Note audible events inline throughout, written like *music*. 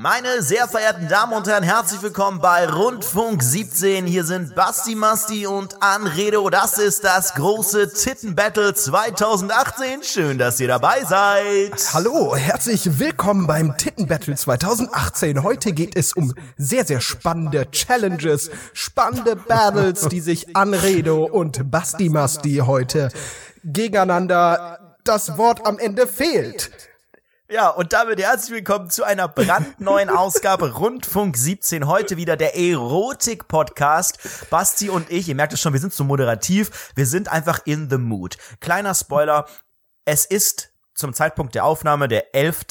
Meine sehr verehrten Damen und Herren, herzlich willkommen bei Rundfunk 17. Hier sind Basti Masti und Anredo. Das ist das große Titten-Battle 2018. Schön, dass ihr dabei seid. Hallo, herzlich willkommen beim Titten-Battle 2018. Heute geht es um sehr, sehr spannende Challenges, spannende Battles, die sich Anredo und Basti Masti heute gegeneinander das Wort am Ende fehlt. Ja, und damit herzlich willkommen zu einer brandneuen Ausgabe *laughs* Rundfunk 17. Heute wieder der Erotik-Podcast. Basti und ich, ihr merkt es schon, wir sind so moderativ. Wir sind einfach in the mood. Kleiner Spoiler. Es ist zum Zeitpunkt der Aufnahme der 11.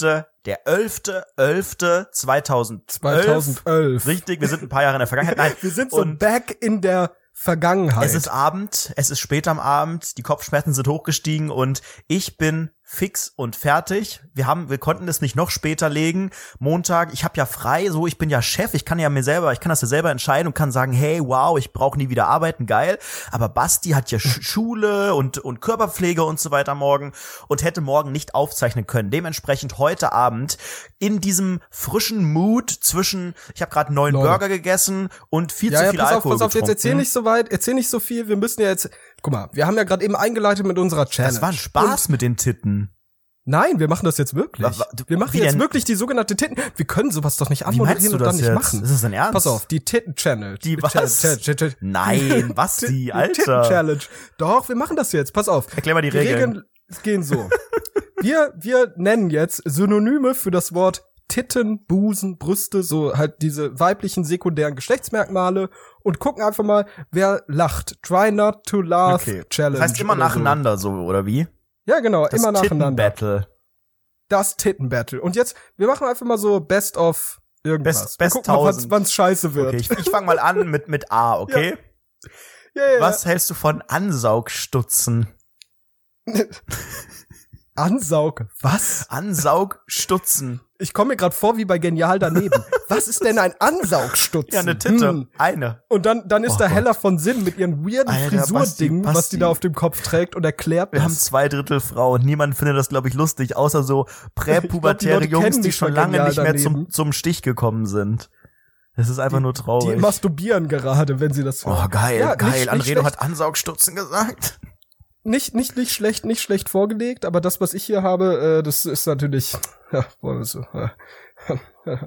Der 11. 11. 2011. 2011. Richtig, wir sind ein paar Jahre in der Vergangenheit. Nein, *laughs* wir sind so back in der Vergangenheit. Es ist Abend, es ist spät am Abend, die Kopfschmerzen sind hochgestiegen und ich bin fix und fertig. Wir haben, wir konnten es nicht noch später legen. Montag, ich habe ja frei, so ich bin ja Chef, ich kann ja mir selber, ich kann das ja selber entscheiden und kann sagen, hey, wow, ich brauche nie wieder arbeiten, geil. Aber Basti hat ja *laughs* Schule und und Körperpflege und so weiter morgen und hätte morgen nicht aufzeichnen können. Dementsprechend heute Abend in diesem frischen Mood zwischen, ich habe gerade neun. Burger gegessen und viel ja, zu ja, viel pass Alkohol auf, pass auf, getrunken. jetzt erzähl nicht so weit, erzähl nicht so viel. Wir müssen ja jetzt, guck mal, wir haben ja gerade eben eingeleitet mit unserer Challenge. Das war ein Spaß und mit den Titten. Nein, wir machen das jetzt wirklich. Wir machen jetzt denn? wirklich die sogenannte Titten. Wir können sowas doch nicht anmoderieren und dann nicht jetzt? machen. Ist das dein Ernst? Pass auf, die Titten-Channel. Die was? Nein, *laughs* was die, Alter? Titten-Challenge. Doch, wir machen das jetzt. Pass auf. Erklär mal die, die Regeln. Regeln gehen so. wir, wir nennen jetzt Synonyme für das Wort Titten, Busen, Brüste, so halt diese weiblichen sekundären Geschlechtsmerkmale und gucken einfach mal, wer lacht. Try not to laugh Okay. Challenge. Das heißt immer nacheinander so. oder wie? Ja, genau, Das immer nacheinander. Titten-Battle. Das Titten-Battle. Und jetzt, wir machen einfach mal so Best of irgendwas. Best- Best gucken mal, wann's- 1000. wann's scheiße wird. Okay, ich, ich fange mal an mit, mit A, *laughs* okay? Ja, ja, Was hältst du von Ansaugstutzen? *laughs* Ansaug. Was? Ansaugstutzen. Ich komme mir gerade vor wie bei Genial daneben. *laughs* Was ist denn ein Ansaugstutzen? Ja, eine Titte. Hm. Eine. Und dann, dann ist Oh da Gott. Hella von Sinn mit ihren weirden Alter, Frisurdingen, Basti, was die da auf dem Kopf trägt und erklärt Wir haben das. zwei Drittel Frau und niemand findet das, glaube ich, lustig, außer so präpubertäre glaub, die Jungs, die schon lange nicht mehr zum, daneben. zum Stich gekommen sind. Das ist einfach nur Die traurig. masturbieren gerade, wenn sie das Oh, geil, Ja, nicht- geil. nicht Anredo schlecht. hat Ansaugstutzen gesagt. Nicht, nicht, nicht schlecht, nicht schlecht vorgelegt, aber das, was ich hier habe, äh, das ist natürlich, ja, wollen wir so, äh, *laughs*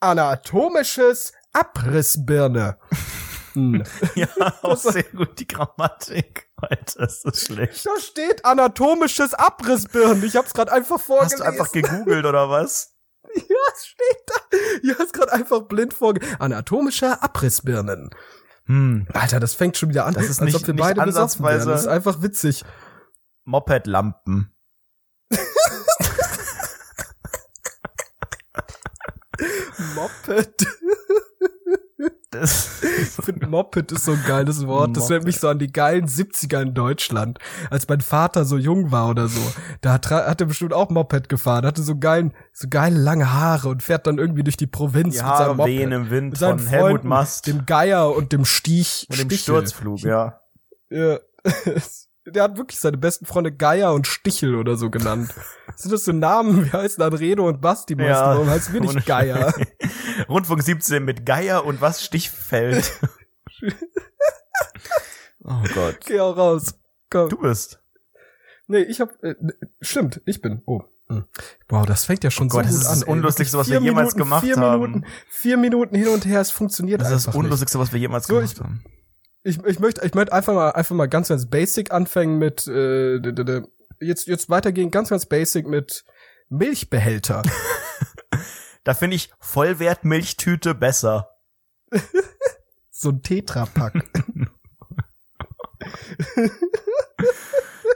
anatomisches Abrissbirne. Hm. *laughs* Ja, *laughs* auch sehr gut, die Grammatik. Alter, ist das schlecht. Da steht anatomisches Abrissbirne. Ich hab's gerade einfach vorgelesen. Hast du einfach gegoogelt oder was? ja, es steht da. Ich hab's gerade einfach blind vorgelesen. Anatomische Abrissbirnen. Hm. Alter, das fängt schon wieder an. Das ist als nicht- ob wir beide besoffen wären. Das ist einfach witzig. Mopedlampen. *laughs* Moped. Das, Ich finde Moped ist so ein geiles Wort. Das erinnert mich so an die geilen 70er in Deutschland. Als mein Vater so jung war oder so. Da hat, hat er bestimmt auch Moped gefahren. Hatte so geilen, so geile lange Haare und fährt dann irgendwie durch die Provinz die mit seinem Moped. wehen im Wind mit seinen von Helmut Mast dem Geier und dem Stich. und dem Stichel. Sturzflug, ja. Ja. *laughs* Der hat wirklich seine besten Freunde Geier und Stichel oder so genannt. *laughs* Sind das so Namen? Wir heißen Anredo und Basti. Ja. Warum heißen wir nicht Geier? Rundfunk 17 mit Geier und was Stichfeld. *laughs* oh Gott. Geh auch raus. Komm. Du bist. Nee, ich hab, äh, stimmt, ich bin. Oh. hm. Wow, das fängt ja schon Oh Gott, so das gut ist an. das ey. Unlustigste, Wirklich was wir jemals Minuten, gemacht vier haben. Minuten, vier Minuten hin und her, es funktioniert Das ist das einfach. Unlustigste, was wir jemals So, gemacht ich- haben. Ich, ich möchte, ich möchte einfach mal, einfach mal ganz, ganz basic anfangen mit, äh, jetzt, jetzt weitergehen, ganz, ganz basic mit Milchbehälter. *laughs* Da finde ich Vollwertmilchtüte besser. so ein Tetrapack.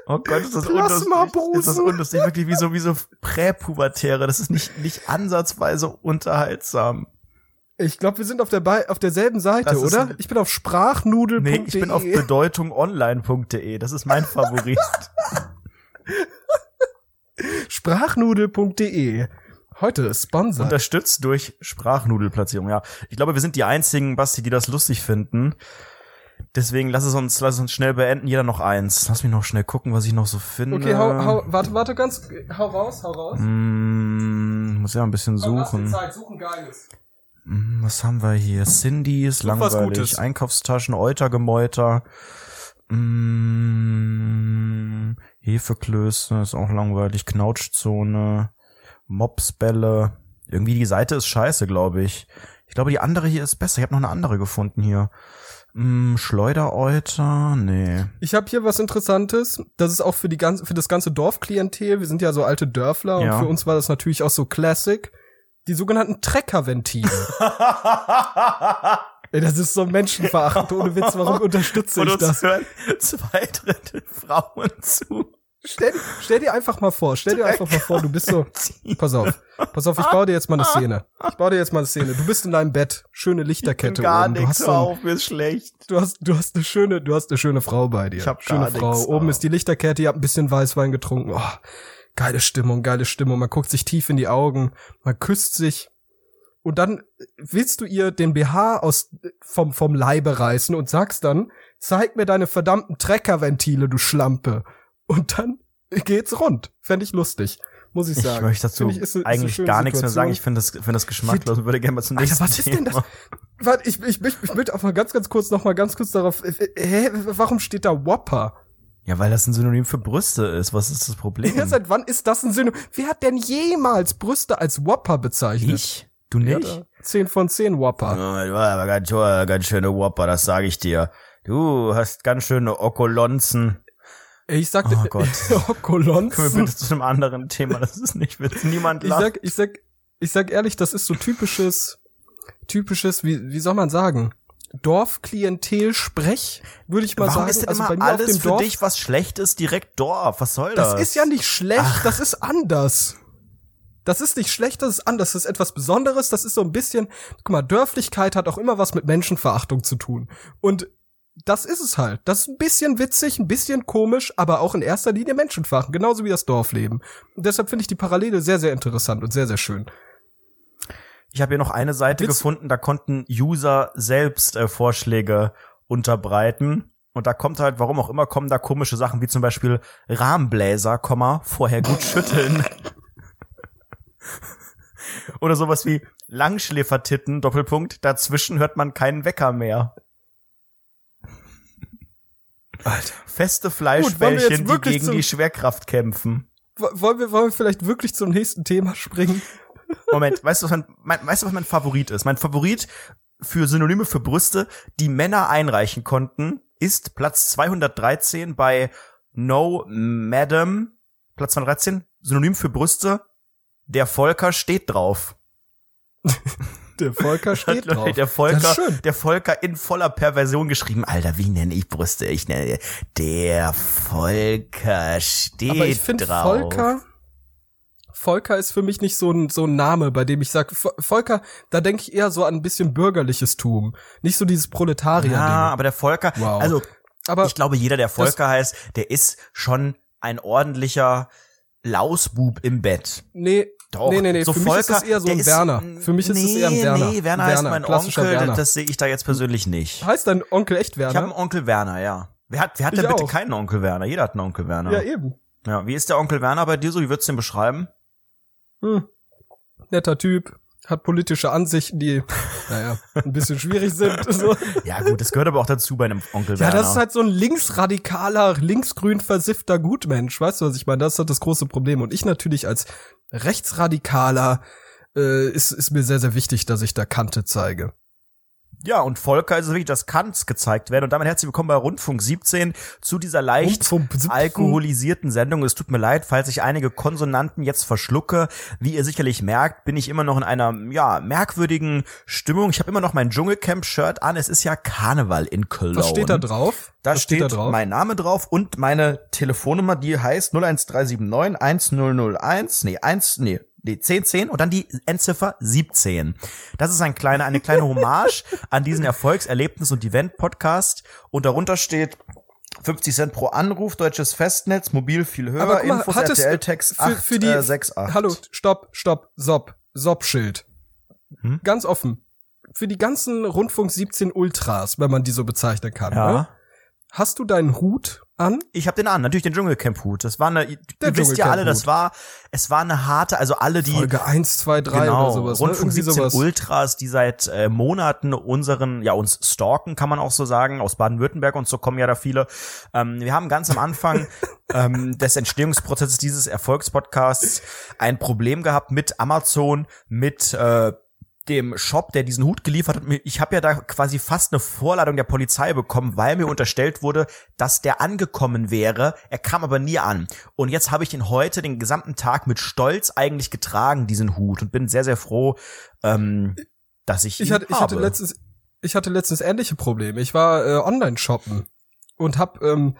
Oh Gott, ist das unlustig. Ist das unlustig, wirklich wie so, wie so Präpubertäre. Das ist nicht, nicht ansatzweise unterhaltsam. Ich glaube, wir sind auf der Be auf derselben Seite, oder? Ich bin auf sprachnudel.de. Nee, ich bin auf bedeutungonline.de. Das ist mein Favorit. *laughs* sprachnudel.de. Heute Sponsor. Unterstützt durch Sprachnudelplatzierung, ja. Ich glaube, wir sind die einzigen, Basti, die das lustig finden. Deswegen lass es uns, lass es uns schnell beenden. Jeder noch eins. Lass mich noch schnell gucken, was ich noch so finde. Okay, hau, hau, warte, warte ganz, hau raus, hau raus. Mm, muss ja ein bisschen suchen. Zeit, suchen geiles. Hm, Was haben wir hier? Such was langweilig. Einkaufstaschen, Eutergemäuter. Mm, Hefeklöße, ist auch langweilig. Knautschzone. Mopsbälle. Irgendwie die Seite ist scheiße, glaube ich. Ich glaube, die andere hier ist besser. Ich habe noch eine andere gefunden hier. Mm, Schleuderäuter? Nee. Ich habe hier was Interessantes. Das ist auch für die ganze, für das ganze Dorfklientel. Wir sind ja so alte Dörfler Ja. und für uns war das natürlich auch so Classic. Die sogenannten Treckerventile. *laughs* Ey, das ist so menschenverachtend. Ohne Witz, warum unterstütze ich das? hören zwei Drittel Frauen zu. Stell, stell dir einfach mal vor, stell dir einfach mal vor, du bist so, pass auf, pass auf, ich baue dir jetzt mal eine Szene. Ich baue dir jetzt mal eine Szene. Du bist in deinem Bett, schöne Lichterkette Gar oben. Du hast, nichts so auf, mir ist schlecht. du hast, du hast eine schöne, du hast eine schöne Frau bei dir. Ich hab schöne Frau. Oben auf. ist die Lichterkette, ihr habt ein bisschen Weißwein getrunken. Oh, geile Stimmung, geile Stimmung. Man guckt sich tief in die Augen, man küsst sich. Und dann willst du ihr den BH aus, vom, vom Leibe reißen und sagst dann, zeig mir deine verdammten Treckerventile, du Schlampe. Und dann geht's rund. Fände ich lustig. Muss ich Ich sagen. möchte dazu ich, ist ist eigentlich schöne gar nichts mehr sagen. Ich finde das, finde das geschmacklos und würde gerne mal zum nächsten Alter, was ist denn das? Warte, ich, ich, ich, ich möchte auch mal ganz, ganz kurz noch mal ganz kurz darauf. äh, äh, Hä, warum steht da Whopper? Ja, weil das ein Synonym für Brüste ist. Was ist das Problem? Ja, seit wann ist das ein Sinn? Wer hat denn jemals Brüste als Whopper bezeichnet? ich? Du Ja, nicht? 10 von 10 Whopper. Ja, du hast aber ganz, ganz schöne Whopper, das sage ich dir. Du hast ganz schöne Okolonzen. Ich sagte, Oh Gott. Können *laughs* wir Okolonzen. bitte zu einem anderen Thema? Das ist nicht witzig. Niemand Ich lacht. sag, ich sag, ich sag ehrlich, das ist so typisches, typisches, wie, wie soll man sagen? Dorfklientel-Sprech, würde ich mal Warum sagen. ist denn also immer alles dem für Dorf, dich, was schlecht ist, direkt Dorf? Was soll das? Das ist ja nicht schlecht, das ist anders. Das ist nicht schlecht, das ist anders, das ist etwas Besonderes, das ist so ein bisschen, guck mal, Dörflichkeit hat auch immer was mit Menschenverachtung zu tun. Und das ist es halt. Das ist ein bisschen witzig, ein bisschen komisch, aber auch in erster Linie Menschenverachtung, genauso wie das Dorfleben. Und deshalb finde ich die Parallele sehr, sehr interessant und sehr, sehr schön. Ich habe hier noch eine Seite Witz- gefunden, da konnten User selbst äh, Vorschläge unterbreiten. Und da kommt halt, warum auch immer, kommen da komische Sachen, wie zum Beispiel Rahmenbläser, Komma, vorher gut *laughs* schütteln. Oder sowas wie Langschläfertitten, Doppelpunkt, dazwischen hört man keinen Wecker mehr. Alter. Feste Fleischbällchen, die gegen die Schwerkraft kämpfen. Wollen wir, wollen wir vielleicht wirklich zum nächsten Thema springen? Moment, weißt du, was mein, mein, weißt du, was mein Favorit ist? Mein Favorit für Synonyme für Brüste, die Männer einreichen konnten, ist Platz 213 bei No Madam. Platz 213, Synonym für Brüste. Der Volker steht drauf. *laughs* Der Volker steht drauf. Der Volker, der Volker in voller Perversion geschrieben. Alter, wie nenne ich Brüste? Ich nenne der Volker steht Aber ich finde drauf. Volker, Volker ist für mich nicht so ein, so ein Name, bei dem ich sage, Volker, da denke ich eher so an ein bisschen bürgerliches Tum. Nicht so dieses Proletarier-Ding. Ja, aber der Volker, Wow. also aber ich glaube, jeder, der Volker heißt, der ist schon ein ordentlicher Lausbub im Bett. nee, Doch, nee, nee, nee. so für mich ist Volker, es eher so ein ist- Werner. Für mich ist es eher ein Nee, Werner. Nee, Werner, heißt mein Onkel, Werner. das, das sehe ich da jetzt persönlich nicht. heißt dein Onkel echt Ich habe Werner? einen Onkel Werner, ja. Wer hat, wer hat Ich denn bitte auch. keinen Onkel Werner? Jeder hat einen Onkel Werner. ja, eben. ja. Wie ist der Onkel Werner bei dir so? Wie würdest du ihn beschreiben? Hm. Netter Typ, hat politische Ansichten, die, *laughs* naja, ein bisschen schwierig sind. So. *laughs* Ja gut, das gehört aber auch dazu bei einem Onkel Ja, Werner. das ist halt so ein linksradikaler, linksgrün versiffter Gutmensch. Weißt du, was ich meine? Das ist halt das große Problem. Und ich natürlich als rechtsradikaler äh, ist, ist mir sehr, sehr wichtig, dass ich da Kante zeige. Ja, und Volker ist es wichtig, dass Kants gezeigt werden. Und damit herzlich willkommen bei Rundfunk 17 zu dieser leicht Rundfunk 17. alkoholisierten Sendung. Es tut mir leid, falls ich einige Konsonanten jetzt verschlucke. Wie ihr sicherlich merkt, bin ich immer noch in einer, ja, merkwürdigen Stimmung. Ich habe immer noch mein Dschungelcamp-Shirt an. Es ist ja Karneval in Cologne. Was steht da drauf? Da Was steht, da drauf? mein Name drauf und meine Telefonnummer, die heißt 01379 1001, nee, 1, nee, nee, 1010 und dann die Endziffer 17. Das ist ein kleiner, eine kleine Hommage *laughs* an diesen Erfolgserlebnis- und Event-Podcast und darunter steht 50 Cent pro Anruf, deutsches Festnetz, mobil viel höher, Aber guck mal, Infos hattest- RTL-Text für, für die, 868. Hallo, stopp, stopp, Sopp, Sopp-Schild. Hm? Ganz offen. Für die ganzen Rundfunk 17 Ultras, wenn man die so bezeichnen kann. Ja. Ne? Hast du deinen Hut an? Ich habe den an, natürlich den Dschungelcamp-Hut. Das war eine, Der ihr wisst ja alle, das war, es war eine harte, also alle, die Folge 1, 2, 3 genau, oder sowas. ne? Rundfunk Irgendwie 17 sowas. Ultras, die seit äh, Monaten unseren, ja uns stalken, kann man auch so sagen, aus Baden-Württemberg und so kommen ja da viele. Ähm, wir haben ganz am Anfang *laughs* ähm, des Entstehungsprozesses dieses Erfolgspodcasts ein Problem gehabt mit Amazon, mit äh, dem Shop, der diesen Hut geliefert hat. Ich habe ja da quasi fast eine Vorladung der Polizei bekommen, weil mir unterstellt wurde, dass der angekommen wäre. Er kam aber nie an. Und jetzt habe ich ihn heute den gesamten Tag mit Stolz eigentlich getragen, diesen Hut, und bin sehr, sehr froh, ähm, dass ich ihn Ich hatte, ich habe. hatte letztens, ich hatte letztens ähnliche Probleme. Ich war äh, online shoppen und hab, ähm,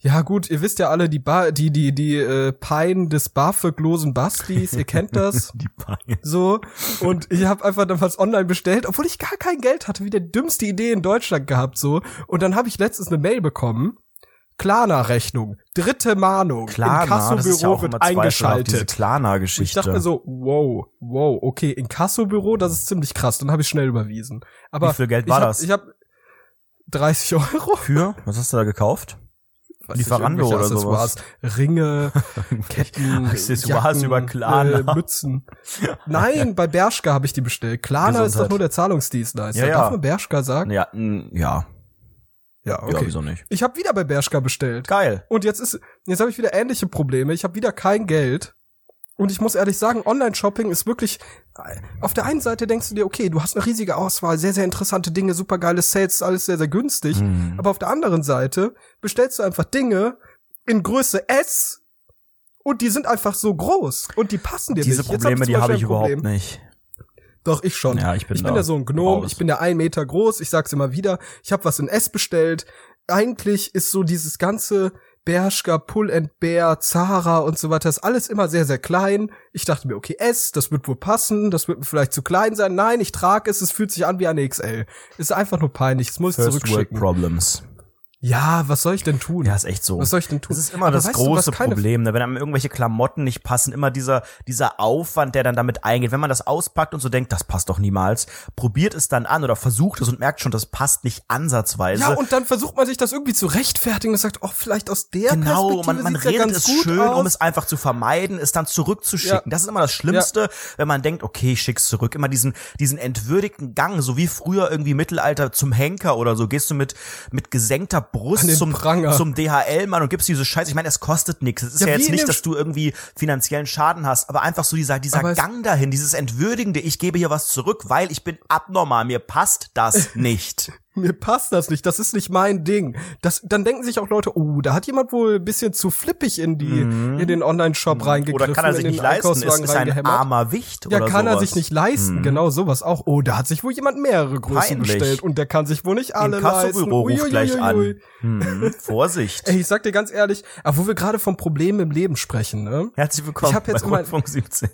ja gut, ihr wisst ja alle die ba die die die äh, Pein des BAföG-losen Bastis, ihr kennt das. *laughs* die Beine. So, und ich habe einfach dann was online bestellt, obwohl ich gar kein Geld hatte, wie der dümmste Idee in Deutschland gehabt, so. Und dann habe ich letztens eine Mail bekommen. Klarna-Rechnung, dritte Mahnung, Klarna, ja Inkassobüro auch wird eingeschaltet. Und ich Klarna-Geschichte. dachte mir so, wow, wow, okay, Inkassobüro, das ist ziemlich krass. Dann habe ich schnell überwiesen. Aber Wie viel Geld war hab, das? Ich habe 30 Euro. Für? *laughs* Was hast du da gekauft? Nicht, Lieferando irgendwelche oder sowas? Ringe, *laughs* Ketten, Accessoires Jacken, über Klarna. Äh, Mützen. *laughs* Nein, bei Bershka habe ich die bestellt. Klarna ist doch nur der Zahlungsdienstleister. Ja, ja. Darf man Bershka sagen? Ja, ja, Ja, ja, okay. wieso nicht? ich habe wieder bei Bershka bestellt. Geil. Und jetzt ist, jetzt habe ich wieder ähnliche Probleme. Ich habe wieder kein Geld. Und ich muss ehrlich sagen, Online-Shopping ist wirklich, auf der einen Seite denkst du dir, okay, du hast eine riesige Auswahl, sehr, sehr interessante Dinge, super geile Sales, alles sehr, sehr günstig. Hm. Aber auf der anderen Seite bestellst du einfach Dinge in Größe S und die sind einfach so groß und die passen dir Diese nicht. Jetzt Probleme, die habe ich ein überhaupt Problem. nicht. Doch, ich schon. Ja, ich bin ich da bin ja so ein Gnom, raus. ich bin ja ein Meter groß, ich sag's immer wieder, ich habe was in S bestellt. Eigentlich ist so dieses ganze Bershka, Pull and Bear, Zara und so weiter, ist alles immer sehr, sehr klein. Ich dachte mir, okay, S, das wird wohl passen, das wird mir vielleicht zu klein sein. Nein, ich trage es, es fühlt sich an wie eine XL. Ist einfach nur peinlich, das muss ich First World zurückschicken. Problems. Ja, was soll ich denn tun? Ja, ist echt so. Was soll ich denn tun? Das ist immer Aber das du, große keine- Problem, ne? wenn einem irgendwelche Klamotten nicht passen, immer dieser, dieser Aufwand, der dann damit eingeht. Wenn man das auspackt und so denkt, das passt doch niemals, probiert es dann an oder versucht es und merkt schon, das passt nicht ansatzweise. Ja, und dann versucht man sich das irgendwie zu rechtfertigen und sagt, oh, vielleicht aus der Genau, Perspektive man, man ja redet es schön, aus. um es einfach zu vermeiden, es dann zurückzuschicken. Ja. Das ist immer das Schlimmste, wenn man denkt, okay, ich schick's zurück. Immer diesen, diesen entwürdigten Gang, so wie früher irgendwie Mittelalter zum Henker oder so, gehst du mit, mit gesenkter Brust zum, Pranger. zum DHL-Mann und gibst diese Scheiße. Ich meine, es kostet nichts. Es ist Ja, ja, jetzt nicht, dass du irgendwie finanziellen Schaden hast, aber einfach so dieser, dieser Aber Gang dahin, dieses entwürdigende, ich gebe hier was zurück, weil ich bin abnormal, mir passt das *laughs* nicht. Mir passt das nicht, das ist nicht mein Ding. Das, dann denken sich auch Leute, oh, da hat jemand wohl ein bisschen zu flippig in die, in den Online-Shop reingegriffen. Mhm. Oder kann er sich nicht leisten? Ist, ist ein armer Wicht Ja, oder kann er sowas. sich nicht leisten, genau sowas auch. Oh, da hat sich wohl jemand mehrere Größen Peinlich. bestellt und der kann sich wohl nicht alle Im leisten. Kassobüro ruft gleich an. Hm, Vorsicht. *laughs* Ey, ich sag dir ganz ehrlich, aber wo wir gerade vom Problem im Leben sprechen, ne? Herzlich willkommen Ich hab jetzt bei immer- Rundfunk 17.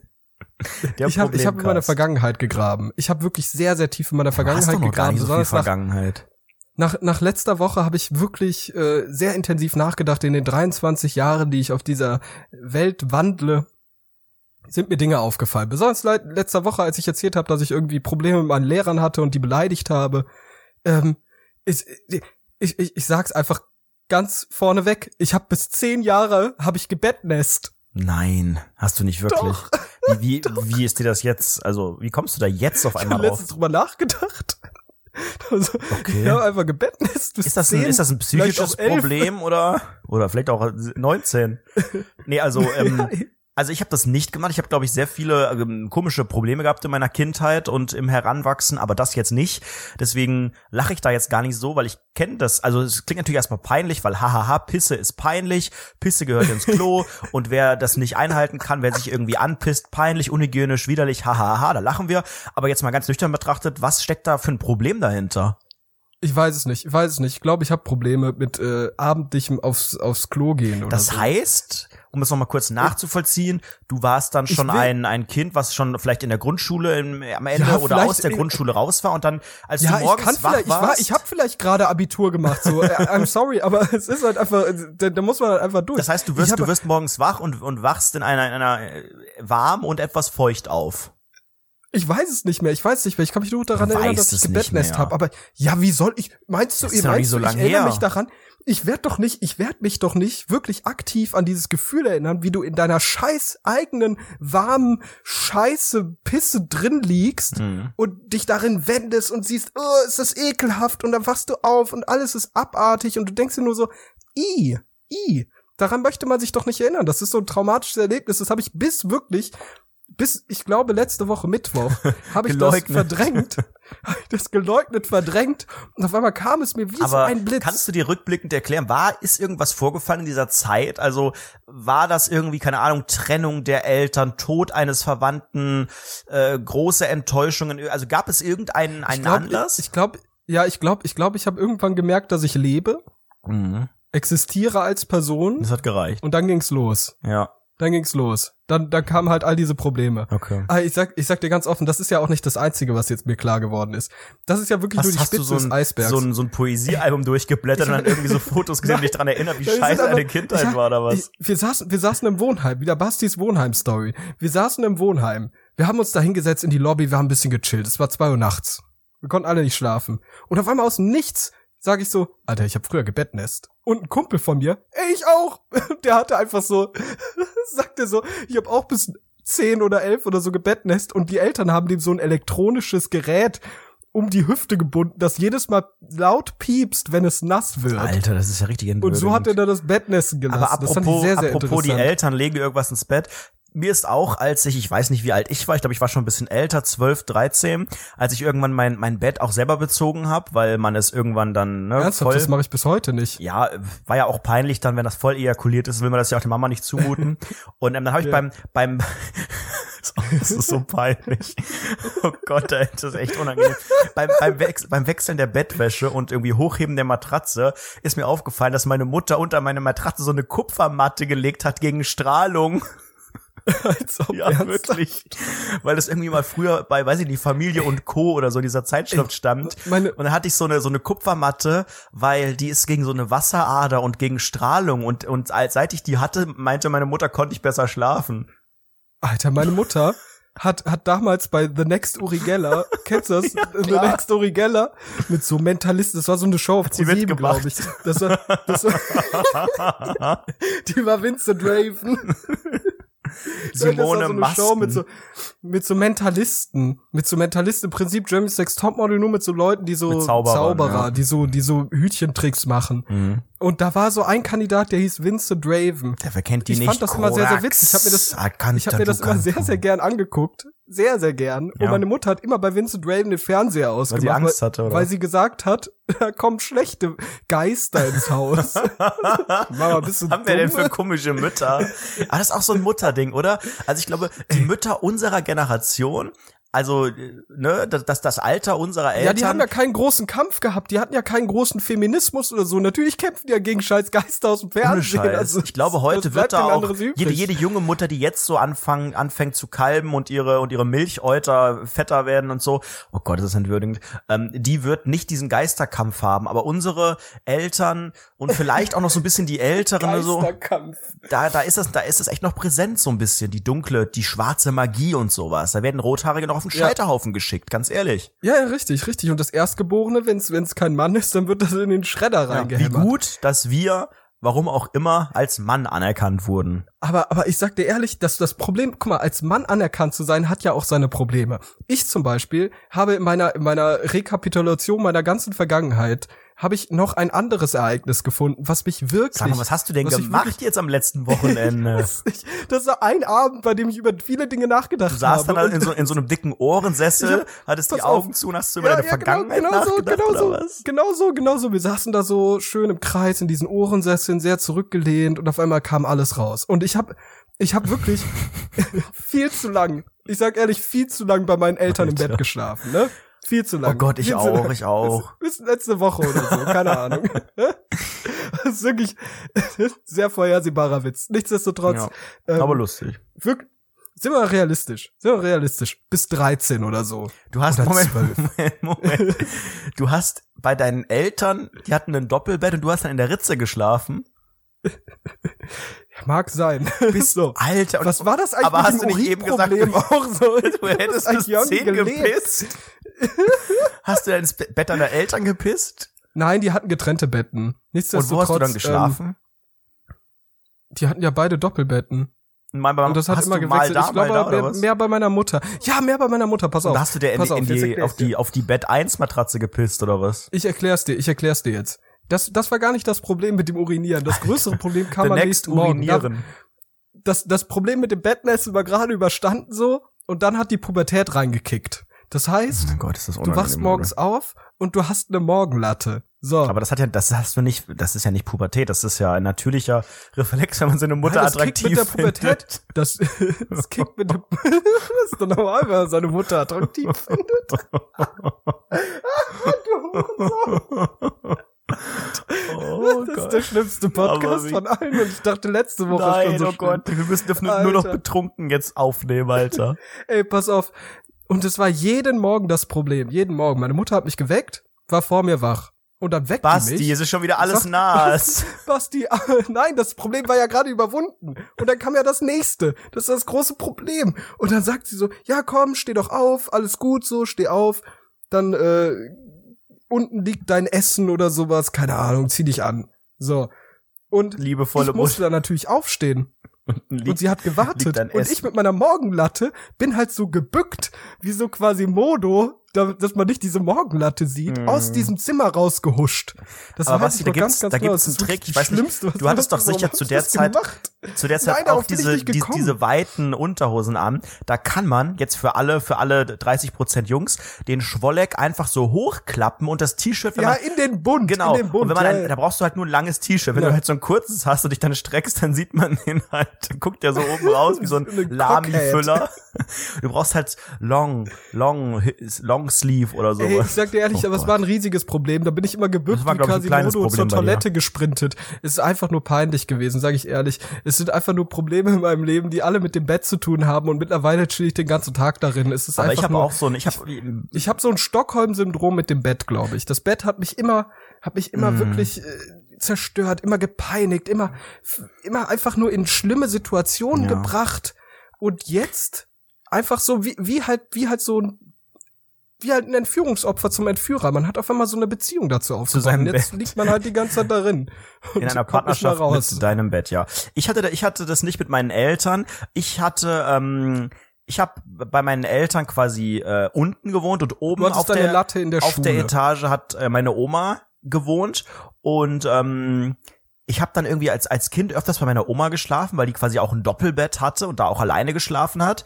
*laughs* Der Ich habe ich hab in meiner. Vergangenheit gegraben. Ich habe wirklich sehr, sehr tief in meiner Vergangenheit noch gar gegraben. nicht so viel besonders nach, Vergangenheit. nach, nach letzter Woche habe ich wirklich äh, sehr intensiv nachgedacht. In den 23 Jahren, die ich auf dieser Welt wandle, sind mir Dinge aufgefallen. Besonders le letzter Woche, als ich erzählt habe, dass ich irgendwie Probleme mit meinen Lehrern hatte und die beleidigt habe. Ähm, ich, ich, ich, ich sag's einfach ganz vorneweg. Ich habe bis zehn Jahre habe ich gebettnest. Nein, hast du nicht wirklich. Doch. Wie, wie, wie ist dir das jetzt? Also, wie kommst du da jetzt auf Ich einmal habe drauf? letztens drüber nachgedacht. *laughs* Also, Okay. Ich habe einfach bis Ist das, ein, 10, ist das ein psychisches auch 11. Problem oder oder vielleicht auch *laughs* 19? Nee, also ähm, Ja, also ich habe das nicht gemacht. Ich habe glaube ich sehr viele ähm, komische Probleme gehabt in meiner Kindheit und im Heranwachsen, aber das jetzt nicht. Deswegen lache ich da jetzt gar nicht so, weil ich kenne das. Also es klingt natürlich erstmal peinlich, weil hahaha, Pisse ist peinlich, Pisse gehört ins Klo *laughs* und wer das nicht einhalten kann, wer sich irgendwie anpisst, peinlich, unhygienisch, widerlich, hahaha, da lachen wir. Aber jetzt mal ganz nüchtern betrachtet, was steckt da für ein Problem dahinter? Ich weiß es nicht, ich weiß es nicht. Ich glaube, ich habe Probleme mit äh, abendlichem aufs, aufs Klo gehen oder Das so. heißt, um es nochmal kurz nachzuvollziehen, du warst dann schon ein, ein Kind, was schon vielleicht in der Grundschule im, am Ende Ja, oder aus der in- Grundschule raus war und dann, als ja, du ich morgens wach vielleicht, ich war, warst, ich habe vielleicht gerade Abitur gemacht, so, *laughs* äh, I'm sorry, aber *laughs* es ist halt einfach, da, da muss man halt einfach durch. das heißt, du wirst, du wirst morgens wach und, und wachst in einer, in einer äh, warm und etwas feucht auf. Ich weiß es nicht mehr, ich weiß es nicht mehr. Ich kann mich nur daran Du erinnern, dass ich mehr. habe. Aber ja, wie soll ich? Meinst du, noch meinst so du, ich erinnere her. mich daran? ich werd doch nicht, ich werd mich doch nicht wirklich aktiv an dieses Gefühl erinnern, wie du in deiner scheiß eigenen warmen Scheiße Pisse drin liegst Mhm. und dich darin wendest und siehst, oh, ist das ekelhaft und dann wachst du auf und alles ist abartig und du denkst dir nur so, i, i, daran möchte man sich doch nicht erinnern. Das ist so ein traumatisches Erlebnis. Das habe ich bis wirklich, bis ich glaube letzte Woche Mittwoch, *laughs* habe ich das verdrängt, *laughs* habe ich das geleugnet, verdrängt und auf einmal kam es mir wie so Aber ein Blitz. kannst du dir rückblickend erklären, war, ist irgendwas vorgefallen in dieser Zeit? Also war das irgendwie, keine Ahnung, Trennung der Eltern, Tod eines Verwandten, äh, große Enttäuschungen? Also gab es irgendeinen einen glaub, Anlass? Ich glaube, ja, ich glaube, ich glaube, ich habe irgendwann gemerkt, dass ich lebe, mhm. existiere als Person Das hat gereicht. und dann ging's los. Ja, Dann ging's los. Dann, dann kamen halt all diese Probleme. okay. Ah, ich sag, ich sag dir ganz offen, das ist ja auch nicht das Einzige, was jetzt mir klar geworden ist. Das ist ja wirklich nur Hast, die hast du Spitze so des ein, Eisbergs. so ein, so ein Poesiealbum durchgeblättert und dann *laughs* irgendwie so Fotos gesehen und dich daran erinnert, wie scheiße deine Kindheit ich war oder was? Ich, wir saßen, wir saßen im Wohnheim, wieder Bastis Wohnheim-Story. Wir saßen im Wohnheim. Wir haben uns da hingesetzt in die Lobby, wir haben ein bisschen gechillt. Es war zwei Uhr nachts. Wir konnten alle nicht schlafen. Und auf einmal aus Nichts sage ich so, Alter, ich habe früher gebettnest. Und ein Kumpel von mir, ey, ich auch. *laughs* Der hatte einfach so, *laughs* sagte so, ich habe auch bis zehn oder elf oder so gebettnest und die Eltern haben dem so ein elektronisches Gerät um die Hüfte gebunden, das jedes Mal laut piepst, wenn es nass wird. Alter, das ist ja richtig Und so hat er da das Bettnässen gelassen. Aber das fand ich apropos, sehr, sehr apropos die. Eltern legen irgendwas ins Bett. Mir ist auch, als ich, ich weiß nicht, wie alt ich war, ich glaube, ich war schon ein bisschen älter, 12, 13, als ich irgendwann mein, mein Bett auch selber bezogen habe, weil man es irgendwann dann ne, Ernsthaft, voll... das mache ich bis heute nicht. ja, war ja auch peinlich dann, wenn das voll ejakuliert ist, will man das ja auch der Mama nicht zumuten. *laughs* Und ähm, dann habe ich Ja. beim, beim, *laughs* das ist so peinlich. Oh Gott, ey, das ist echt unangenehm. beim, beim, Wechsel, beim Wechseln der Bettwäsche und irgendwie Hochheben der Matratze ist mir aufgefallen, dass meine Mutter unter meine Matratze so eine Kupfermatte gelegt hat gegen Strahlung. *laughs* Als ob Ja, ernsthaft. wirklich. Weil das irgendwie mal früher bei, weiß ich nicht, Familie und Co. oder so dieser Zeitschrift meine- und dann hatte ich so eine, so eine Kupfermatte, weil die ist gegen so eine Wasserader und gegen Strahlung. Und, und seit ich die hatte, meinte meine Mutter, konnte ich besser schlafen. Alter, meine Mutter hat, hat damals bei The Next Uri Geller, kennst du das? *laughs* The klar. Next Uri Geller mit so Mentalisten, das war so eine Show auf ProSieben, mitgemacht? glaube ich. Das war, das war, *laughs* die war Vincent Raven. *laughs* Simone so mit so, mit so Mentalisten, mit so Mentalisten im Prinzip Germany's Next Topmodel nur mit so Leuten, die so Zauberern, ja. die so, die so Hütchentricks machen. Mhm. Und da war so ein Kandidat, der hieß Vincent Raven. Der verkennt die Ich nicht. fand das immer sehr, sehr witzig. Ich habe mir das, ich hab mir das immer sehr, sehr gern angeguckt. Sehr, sehr gern. Ja. Und meine Mutter hat immer bei Vincent Raven den Fernseher ausgemacht. sie Angst hatte, oder Weil was? sie gesagt hat, *laughs* da kommen schlechte Geister ins Haus. *laughs* Mama, bist du haben wir denn für komische Mütter? Aber das ist auch so ein Mutterding, oder? Also ich glaube, die Mütter unserer Generation, generation also äh, ne, das, das, das Alter unserer Eltern. Ja, die haben ja keinen großen Kampf gehabt. Die hatten ja keinen großen Feminismus oder so. Natürlich kämpfen die ja gegen scheiß Geister aus dem Fernsehen. Also, ich glaube, heute wird da auch jede, jede junge Mutter, die jetzt so anfangen, anfängt zu kalben und ihre und ihre Milchäuter fetter werden und so. Oh Gott, das ist entwürdigend. Ähm, die wird nicht diesen Geisterkampf haben, aber unsere Eltern und vielleicht auch noch so ein bisschen die Älteren so. Geisterkampf. da, da ist das, da ist es echt noch präsent so ein bisschen, die dunkle, die schwarze Magie und sowas. Da werden Rothaarige noch den Ja. Scheiterhaufen geschickt, ganz ehrlich. Ja, ja, richtig, richtig. Und das Erstgeborene, wenn es kein Mann ist, dann wird das in den Schredder Wie reingehämmert. gut, dass wir, warum auch immer, als Mann anerkannt wurden. Aber, aber ich sag dir ehrlich, dass das Problem, guck mal, als Mann anerkannt zu sein, hat ja auch seine Probleme. Ich zum Beispiel habe in meiner, in meiner Rekapitulation meiner ganzen Vergangenheit, habe ich noch ein anderes Ereignis gefunden, was mich wirklich. Sag mal, was hast du denn gemacht jetzt am letzten Wochenende? *laughs* das, ich, das war ein Abend, bei dem ich über viele Dinge nachgedacht Du saßt habe. dann Und- in so, in so einem dicken Ohrensessel, hattest die pass auf. Augen zu und hast du über deine Vergangenheit genau, genau so, nachgedacht, genau so, was? genau so, genau so. Wir saßen da so schön im Kreis in diesen Ohrensesseln, sehr zurückgelehnt und auf einmal kam alles raus. Und ich habe, ich habe wirklich *laughs* viel zu lang, ich sag ehrlich, viel zu lang bei meinen Eltern im Alter. Bett geschlafen, ne? Viel zu lang. Oh Gott, ich Viel auch, ich auch. Bis, bis letzte Woche oder so, keine Ahnung. *laughs* Das ist wirklich *laughs* sehr vorhersehbarer Witz. Nichtsdestotrotz, Ja, ähm, aber lustig. wirklich, sind wir realistisch, sind wir realistisch. Bis 13 oder so. Du hast, Oder Moment, zwölf. Moment, Moment. Du hast bei deinen Eltern, die hatten ein Doppelbett und du hast dann in der Ritze geschlafen. Mag sein. *laughs* Bist so. Alter. und- Was war das eigentlich Aber hast du nicht eben gesagt, Urinproblem auch so? *laughs* Du hättest bis zehn gepisst. *laughs* Hast du ins Bett deiner Eltern gepisst? Nein, die hatten getrennte Betten. Und Nichtsdestotrotz. wo hast du dann Ähm, geschlafen? die hatten ja beide Doppelbetten. Bei- Und das hat hast immer du gewechselt. da, ich glaube, da, mehr, mehr bei meiner Mutter. Ja, mehr bei meiner Mutter. Pass auf. Und hast du dir in, in auf, jetzt die, auf die, auf die Bett 1 Matratze gepisst oder was? Ich erklär's dir, ich erklär's dir jetzt. Das, das war gar nicht das Problem mit dem Urinieren. Das größere Problem kam *laughs* am nächsten Morgen. Urinieren. Das, das Problem mit dem Bettnässen war gerade überstanden so und dann hat die Pubertät reingekickt. Das heißt, Mein Gott, das du wachst morgens auf und du hast eine Morgenlatte. So. Aber das hat ja, das hast du nicht, das ist ja nicht Pubertät, das ist ja ein natürlicher Reflex, wenn man seine Mutter Nein, das kickt attraktiv mit der findet. Pubertät. Das, *laughs* das kickt mit der *laughs* Das ist doch normal, wenn man seine Mutter attraktiv findet. Oh Das ist Gott. der schlimmste Podcast von allen und ich dachte letzte Woche Nein, schon so oh schlimm. Gott, wir müssen nur noch betrunken jetzt aufnehmen, Alter. *laughs* Ey, pass auf. Und es war jeden Morgen das Problem. Jeden Morgen. Meine Mutter hat mich geweckt, war vor mir wach. Und dann weckt Basti, mich. es ist schon wieder alles nass. *laughs* Basti, *laughs* nein, das Problem war ja gerade überwunden. Und dann kam ja das nächste. Das ist das große Problem. Und dann sagt sie so, ja komm, steh doch auf, alles gut so, steh auf. Dann, äh, unten liegt dein Essen oder sowas, keine Ahnung, zieh dich an. So. Und Liebevolle ich musste Mutter. dann natürlich aufstehen. *laughs* und sie hat gewartet. Und ich mit meiner Morgenlatte bin halt so gebückt, wie so quasi Modo, dass man nicht diese Morgenlatte sieht, Mhm. aus diesem Zimmer rausgehuscht. Das Aber ich da gibt's- ganz, ganz da genau. gibt's einen Trick. Ich weiß nicht, was du hattest doch sicher zu der Zeit- gemacht? zu der Zeit Nein, auch diese, die, diese weiten Unterhosen an. Da kann man jetzt für alle, für alle 30 Prozent Jungs den Schwolleck einfach so hochklappen und das T-Shirt, wenn Ja, man in den Bund. Genau. In den Bund, und wenn man ja, ein, da brauchst du halt nur ein langes T-Shirt. Wenn Ja. du halt so ein kurzes hast und dich dann streckst, dann sieht man den halt, dann guckt der so oben *laughs* raus wie so ein Lami-Füller. Du brauchst halt long, long, long sleeve oder sowas. Ey, ich sag dir ehrlich, Oh aber es Gott. war ein riesiges Problem. Da bin ich immer gebückt war, wie ich, Quasimodo zur. Toilette gesprintet. Es ist einfach nur peinlich gewesen, sage ich ehrlich. Es sind einfach nur Probleme in meinem Leben, die alle mit dem Bett zu tun haben und mittlerweile chill ich den ganzen Tag darin. Es ist Aber einfach ich habe auch so ein, ich habe ich habe so ein Stockholm-Syndrom mit dem Bett, glaube ich. Das Bett hat mich immer, hat mich immer Mhm. wirklich äh, zerstört, immer gepeinigt, immer, immer einfach nur in schlimme Situationen Ja. gebracht. Und jetzt einfach so wie, wie halt, wie halt so ein wie halt ein Entführungsopfer zum Entführer. Man hat auf einmal so eine Beziehung dazu aufgebaut. seinem Und jetzt liegt man halt die ganze Zeit darin. In einer Partnerschaft mit deinem Bett, ja. Ich hatte, ich hatte das nicht mit meinen Eltern. Ich hatte, ähm, ich habe bei meinen Eltern quasi äh, unten gewohnt und oben auf der Latte in der auf Schule. der Etage hat äh, meine Oma gewohnt und ähm, ich habe dann irgendwie als als Kind öfters bei meiner Oma geschlafen, weil die quasi auch ein Doppelbett hatte und da auch alleine geschlafen hat.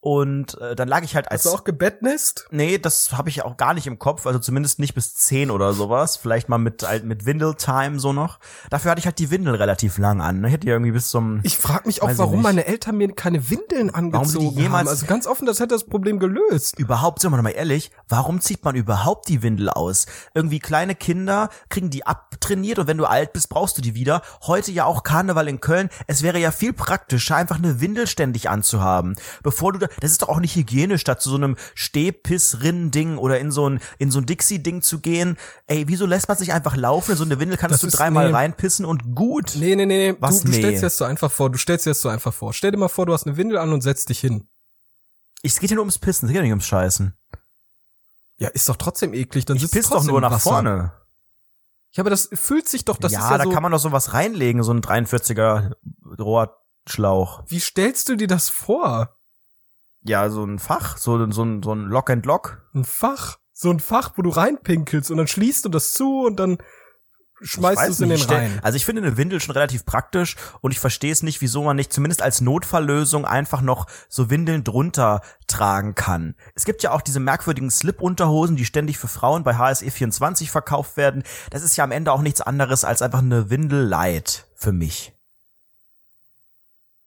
Und äh, dann lag ich halt als Hast du auch gebettnest? Nee, das habe ich auch gar nicht im Kopf, also zumindest nicht bis zehn oder sowas. Vielleicht mal mit halt mit Windeltime so noch. Dafür hatte ich halt die Windel relativ lang an. Ne? Hätte ja irgendwie bis zum Ich frage mich auch, ich warum meine Eltern mir keine Windeln angezogen sie die jemals- haben. Also ganz offen, das hätte das Problem gelöst. überhaupt, sind wir mal ehrlich, warum zieht man überhaupt die Windel aus? Irgendwie kleine Kinder kriegen die abtrainiert und wenn du alt bist, brauchst du die wieder. Heute ja auch Karneval in Köln. Es wäre ja viel praktischer, einfach eine Windel ständig anzuhaben. Bevor du da, das ist doch auch nicht hygienisch, statt zu so einem Stehpiss-Rinn-Ding oder in so ein, in so ein Dixie-Ding zu gehen. Ey, wieso lässt man sich einfach laufen? In so eine Windel kannst Das du dreimal nee. reinpissen und gut. Nee, nee, nee, nee. Was? Du, du Nee. stellst dir das so einfach vor. Du stellst dir das so einfach vor. Stell dir mal vor, du hast eine Windel an und setzt dich hin. Ich, es geht ja nur ums Pissen, es geht ja nicht ums Scheißen. Ja, ist doch trotzdem eklig. Dann Ich piss doch nur nach Wasser. vorne. Ja, aber das fühlt sich doch, das ja, ist ja da so. kann man doch sowas reinlegen, so ein 43er Rohrschlauch. wie stellst du dir das vor? Ja, so ein Fach, so, so, ein, so ein Lock and Lock. Ein Fach. So ein Fach, wo du reinpinkelst und dann schließt du das zu und dann schmeißt du es in den rein. Also ich finde eine Windel schon relativ praktisch und ich verstehe es nicht, wieso man nicht zumindest als Notfalllösung einfach noch so Windeln drunter tragen kann. Es gibt ja auch diese merkwürdigen Slip-Unterhosen, die ständig für Frauen bei HSE24 verkauft werden. Das ist ja am Ende auch nichts anderes als einfach eine Windel light für mich.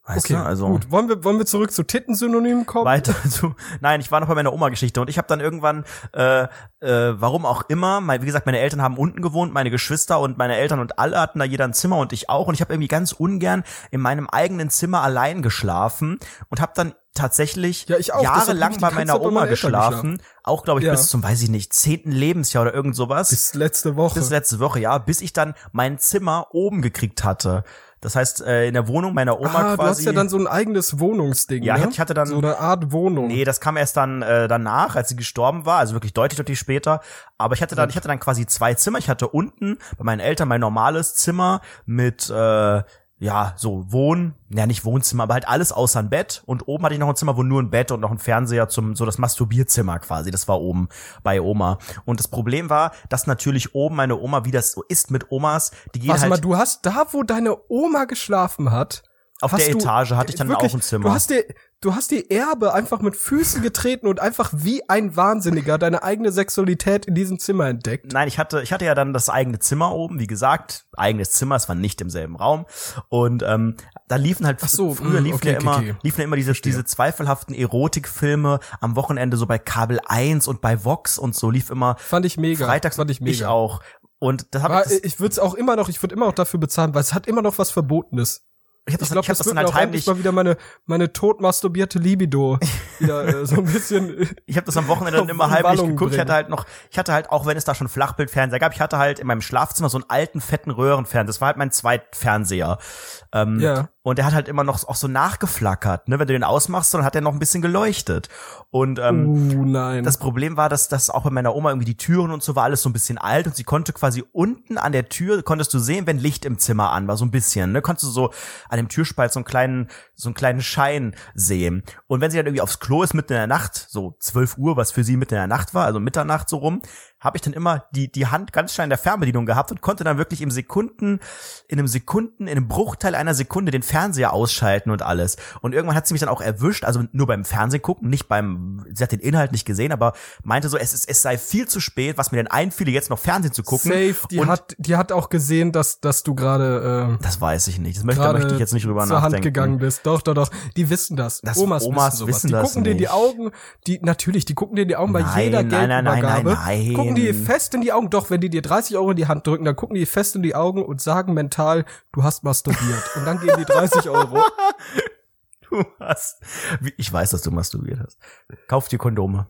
Weißt Okay, du, also gut. Wollen wir, wollen wir zurück zu Tittensynonym kommen? weiter *laughs* zu. Nein, ich war noch bei meiner Oma-Geschichte und ich habe dann irgendwann, äh, äh, warum auch immer, mein, wie gesagt, meine Eltern haben unten gewohnt, meine Geschwister und meine Eltern und alle hatten da jeder ein Zimmer und ich auch und ich habe irgendwie ganz ungern in meinem eigenen Zimmer allein geschlafen und habe dann tatsächlich Ja, jahrelang bei meiner bei Oma meinen Eltern geschlafen, auch glaube ich Ja. bis zum, weiß ich nicht, zehnten Lebensjahr oder irgend sowas Bis letzte Woche. bis letzte Woche, ja, bis ich dann mein Zimmer oben gekriegt hatte. Das heißt, äh, in der Wohnung meiner Oma ah, quasi. du hast ja dann so ein eigenes Wohnungsding, Ja, ne? ich hatte dann- so eine Art Wohnung. Nee, das kam erst dann äh, danach, als sie gestorben war, also wirklich deutlich, deutlich später. Aber ich hatte dann, ich hatte dann quasi zwei Zimmer. Ich hatte unten bei meinen Eltern mein normales Zimmer mit äh, ja, so Wohn, ja nicht Wohnzimmer, aber halt alles außer ein Bett. Und oben hatte ich noch ein Zimmer, wo nur ein Bett und noch ein Fernseher zum, so das Masturbierzimmer quasi. Das war oben bei Oma. Und das Problem war, dass natürlich oben meine Oma, wie das so ist mit Omas, die gehen Warte halt mal, du hast da, wo deine Oma geschlafen hat, auf hast der du, Etage hatte ich dann wirklich, auch ein Zimmer. Du hast dir, du hast die Erbe einfach mit Füßen getreten und einfach wie ein Wahnsinniger deine eigene Sexualität in diesem Zimmer entdeckt. Nein, ich hatte, ich hatte ja dann das eigene Zimmer oben, wie gesagt, eigenes Zimmer, es war nicht im selben Raum. Und ähm, da liefen halt, Ach so, früher mm, liefen okay, ja immer, okay. liefen ja immer diese, diese zweifelhaften Erotikfilme am Wochenende so bei Kabel 1 und bei Vox und so lief immer Fand ich mega. freitags fand ich mega. ich auch. Und das habe Aber ich, ich würde es auch immer noch, ich würde immer noch dafür bezahlen, weil es hat immer noch was Verbotenes. Ich hab das, Ich ich hab das das dann halt heimlich, mal wieder meine, meine tot masturbierte Libido *laughs* wieder äh, so ein bisschen. ich habe das am Wochenende dann *laughs* immer heimlich Wallung geguckt. Ich bringen. hatte halt noch, ich hatte halt auch, wenn es da schon Flachbildfernseher gab, ich hatte halt in meinem Schlafzimmer so einen alten fetten Röhrenfernseher. Das war halt mein Zweitfernseher. Ähm, Ja. Und der hat halt immer noch auch so nachgeflackert, ne? Wenn du den ausmachst, dann hat er noch ein bisschen geleuchtet. Und ähm, uh, nein. das Problem war, dass das auch bei meiner Oma irgendwie die Türen und so war alles so ein bisschen alt und sie konnte quasi unten an der Tür konntest du sehen, wenn Licht im Zimmer an war, so ein bisschen, ne? Konntest du so an dem Türspalt so einen kleinen so einen kleinen Schein sehen. Und wenn sie dann irgendwie aufs Klo ist mitten in der Nacht, so 12 Uhr, was für sie mitten in der Nacht war, also Mitternacht so rum, habe ich dann immer die die Hand ganz schnell in der Fernbedienung gehabt und konnte dann wirklich im Sekunden in einem Sekunden in einem Bruchteil einer Sekunde den Fernseher ausschalten und alles. Und irgendwann hat sie mich dann auch erwischt, also nur beim Fernsehen gucken, nicht beim sie hat den Inhalt nicht gesehen, aber meinte so, es ist, es sei viel zu spät, was mir denn einfiele, jetzt noch Fernsehen zu gucken. Safe, die und hat, die hat auch gesehen, dass, dass du gerade äh, das weiß ich nicht. Das möchte, da möchte ich jetzt nicht drüber zur nachdenken. Hand gegangen bist. Doch, doch, doch. Die wissen das. Das- Omas, Omas wissen, sowas. wissen die das gucken dir die. Augen, die natürlich, die gucken dir die Augen bei Nein, jeder nein, nein, nein, Geldübergabe. nein, nein. Gucken die fest in die Augen. Doch, wenn die dir 30 Euro in die Hand drücken, dann gucken die fest in die Augen und sagen mental, du hast masturbiert. und dann geben die 30 Euro. *laughs* Du hast, ich weiß, dass du masturbiert hast. Kauf dir Kondome.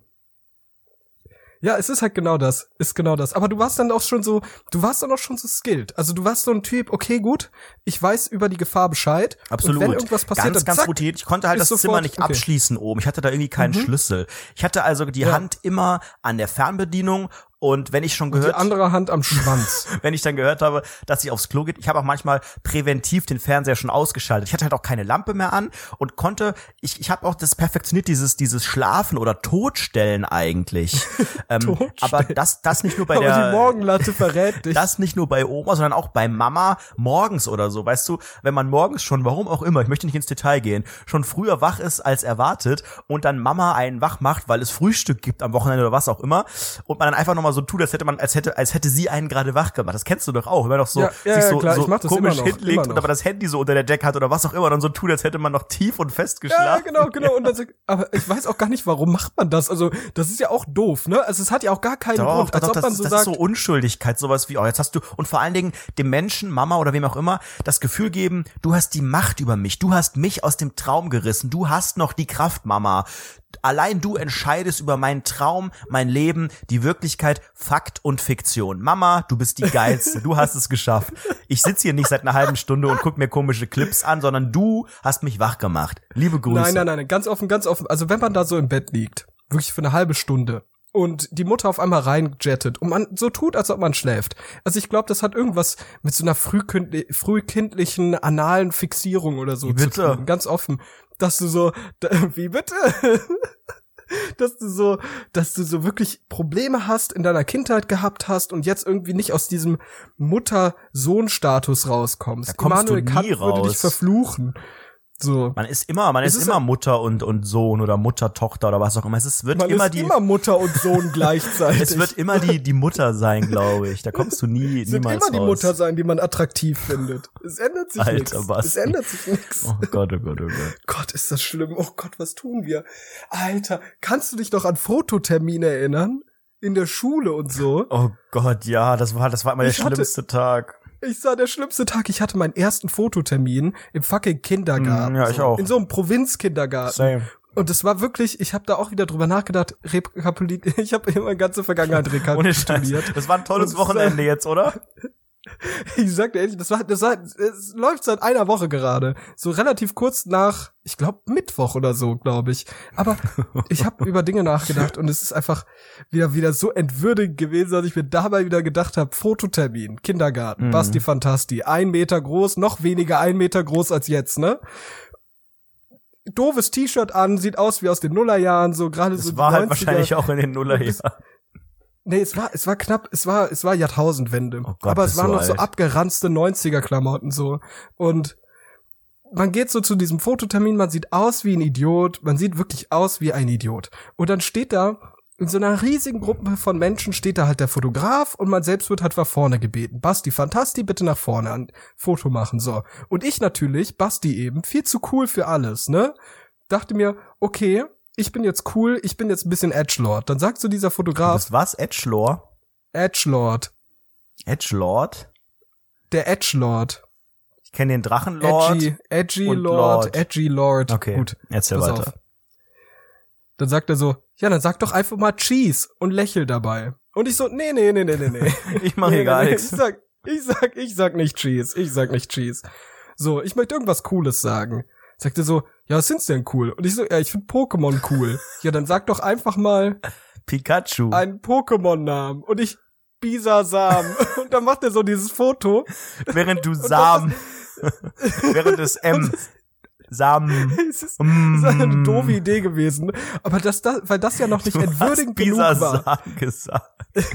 Ja, es ist halt genau das. Ist genau das. Aber du warst dann auch schon so, du warst dann auch schon so skilled. Also du warst so ein Typ, okay, gut, ich weiß über die Gefahr Bescheid. Absolut. Und wenn irgendwas passiert, ganz, dann ganz zack, routiniert. Ich konnte halt das Zimmer sofort- nicht okay. Mhm. abschließen oben. Ich hatte da irgendwie keinen Schlüssel. Ich hatte also die Ja. Hand immer an der Fernbedienung und wenn ich schon die gehört, andere Hand am *laughs* Schwanz. wenn ich dann gehört habe, dass sie aufs Klo geht, ich habe auch manchmal präventiv den Fernseher schon ausgeschaltet. Ich hatte halt auch keine Lampe mehr an und konnte, ich, ich habe auch das perfektioniert, dieses, dieses Schlafen oder Totstellen eigentlich. *laughs* ähm, Totstellen. aber das, das nicht nur bei Aber der, die Morgenlatte verrät *laughs* dich. das nicht nur bei Oma, sondern auch bei Mama morgens oder so. Weißt du, wenn man morgens schon, warum auch immer, ich möchte nicht ins Detail gehen, schon früher wach ist als erwartet und dann Mama einen wach macht, weil es Frühstück gibt am Wochenende oder was auch immer und man dann einfach nochmal so tut, als hätte man, als hätte, als hätte sie einen gerade wach gemacht. Das kennst du doch auch, man doch so Ja, ja, sich ja, so, klar, so das komisch immer noch, hinlegt immer und noch. aber das Handy so unter der Decke hat oder was auch immer, dann so tut, als hätte man noch tief und fest Ja, geschlafen. genau, *laughs* genau. Und dann, so- aber ich weiß auch gar nicht, warum macht man das? Also, das ist ja auch doof, ne? Also, es hat ja auch gar keinen Doch, Grund. Als doch, ob das, man so das sagt, ist so Unschuldigkeit, sowas wie, oh, jetzt hast du, und vor allen Dingen dem Menschen, Mama oder wem auch immer, das Gefühl geben, du hast die Macht über mich, du hast mich aus dem Traum gerissen, du hast noch die Kraft, Mama. Allein du entscheidest über meinen Traum, mein Leben, die Wirklichkeit, Fakt und Fiktion. Mama, du bist die Geilste, du hast es geschafft. Ich sitze hier nicht seit einer halben Stunde und guck mir komische Clips an, sondern du hast mich wach gemacht. Liebe Grüße. nein, nein, nein, ganz offen, ganz offen. Also, wenn man da so im Bett liegt, wirklich für eine halbe Stunde, und die Mutter auf einmal reinjettet und man so tut, als ob man schläft. Also ich glaube, das hat irgendwas mit so einer frühkindli frühkindlichen analen Fixierung oder so bitte? zu tun. Ganz offen, dass du so, *laughs* wie bitte? *laughs* dass du so, dass du so wirklich Probleme hast, in deiner Kindheit gehabt hast und jetzt irgendwie nicht aus diesem Mutter-Sohn-Status rauskommst. Da kommst du Immanuel Kant nie würde dich raus. verfluchen. So. Man ist immer, man Es ist, ist immer Mutter und, und Sohn oder Mutter, Tochter oder was auch immer. Es ist, wird Man immer ist die, immer Mutter und Sohn *laughs* gleichzeitig. es wird immer die, die Mutter sein, glaube ich. Da kommst du nie, es wird niemals immer die raus. Mutter sein, die man attraktiv findet. Es ändert sich Alter, nichts. was? Es ändert sich nichts. Oh Gott, oh Gott, oh Gott. Gott, ist das schlimm. Oh Gott, was tun wir? Alter, kannst du dich noch an Fototermine erinnern? In der Schule und so. Oh Gott, ja, das war, das war immer der Ich hatte- schlimmste Tag. Ich sah der schlimmste Tag. Ich hatte meinen ersten Fototermin im fucking Kindergarten. Mm, ja, ich auch. In so einem Provinzkindergarten. Same. Und es war wirklich, ich habe da auch wieder drüber nachgedacht, rekapituliert, *laughs* ich habe immer ganze Vergangenheit *laughs* rekapituliert. Das war ein tolles Und Wochenende jetzt, oder? *laughs* *laughs* Ich sag dir ehrlich, das war, das war, es läuft seit einer Woche gerade. So relativ kurz nach, ich glaube Mittwoch oder so, glaube ich. Aber ich habe *laughs* über Dinge nachgedacht und es ist einfach wieder wieder so entwürdigend gewesen, dass ich mir dabei wieder gedacht habe, Fototermin, Kindergarten, Mhm. Basti Fantasti, ein Meter groß, noch weniger ein Meter groß als jetzt, ne? Doofes T-Shirt an, sieht aus wie aus den Nullerjahren, so gerade so Das war halt 90er. wahrscheinlich auch in den *laughs* Nullerjahren. Nee, es war, es war knapp, es war, es war Jahrtausendwende. Oh Gott, aber es waren noch so alt. abgeranzte 90er-Klamotten so. Und man geht so zu diesem Fototermin, man sieht aus wie ein Idiot, man sieht wirklich aus wie ein Idiot. Und dann steht da, in so einer riesigen Gruppe von Menschen steht da halt der Fotograf und man selbst wird halt nach vorne gebeten. Basti, Fantasti, bitte nach vorne ein Foto machen, so. Und ich natürlich, Basti eben, viel zu cool für alles, ne? Dachte mir, okay, ich bin jetzt cool, ich bin jetzt ein bisschen Edgelord. Dann sagt so dieser Du Fotograf, bist was? Edgelord? Edgelord. Edgelord? Der Edgelord. Ich kenne den Drachenlord. Edgy, Edgy Lord, Lord. Edgy Lord. Okay, Gut, erzähl pass weiter. auf. Dann sagt er so, ja, dann sag doch einfach mal Cheese und lächel dabei. Und ich so, nee, nee, nee, nee, nee, nee. *laughs* Ich mache nee, hier gar nee, nichts. Ich sag, ich sag, ich sag nicht Cheese. Ich sag nicht Cheese. So, ich möchte irgendwas Cooles sagen. Sagt er so, ja, was find's denn cool? Und ich so, ja, ich find Pokémon cool. ja, dann sag doch einfach mal *laughs* Pikachu. einen Pokémon-Namen. Und ich, Bisasam. *laughs* und dann macht er so dieses Foto. Während du Sam. *laughs* während des M. Sam. *laughs* es ist, es ist eine Mm. doofe Idee gewesen. Aber das, das, weil das ja noch nicht Du entwürdigend genug war. Gesagt. *laughs*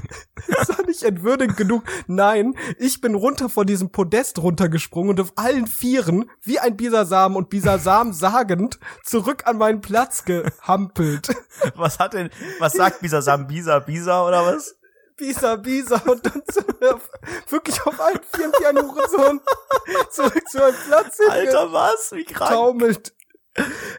Das war nicht entwürdigend genug. Nein, ich bin runter von diesem Podest runtergesprungen und auf allen Vieren, wie ein Bisasam und Bisasam sagend, zurück an meinen Platz gehampelt. Was hat denn, was sagt Bisasam? Bisa, Bisa oder was? Bisa, Bisa und dann zu, auf, wirklich auf allen Vieren wie ein Hurensohn zurück zu meinem Platz Alter, was? Wie krank. getaumelt.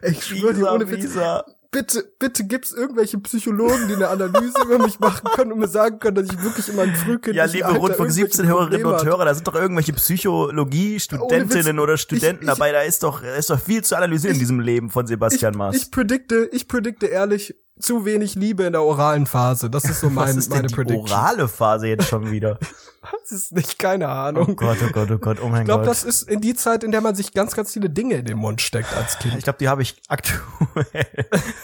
Ich schwöre dir ohne Witz, Bisa. bitte, bitte gibt's irgendwelche Psychologen, die eine Analyse über mich machen können und mir sagen können, dass ich wirklich in meinem frühkindlichen Ja, liebe Rundfunk irgendwelche 17 Hörerinnen und. Hörer, da sind doch irgendwelche Psychologie-Studentinnen oder. Studenten Ich- ich- dabei. Da ist doch, da ist doch viel zu analysieren in diesem Leben von Sebastian ich, Maas. ich predikte, ich predikte ehrlich zu wenig Liebe in der oralen Phase. Das ist so was mein, ist denn meine die Prediction. orale Phase jetzt schon wieder? *laughs* Das ist nicht, keine Oh Ahnung. Gott, oh Gott, oh Gott, oh mein ich glaube, Gott. das ist in die Zeit, in der man sich ganz, ganz viele Dinge in den Mund steckt als Kind. ich glaube, die habe ich aktuell.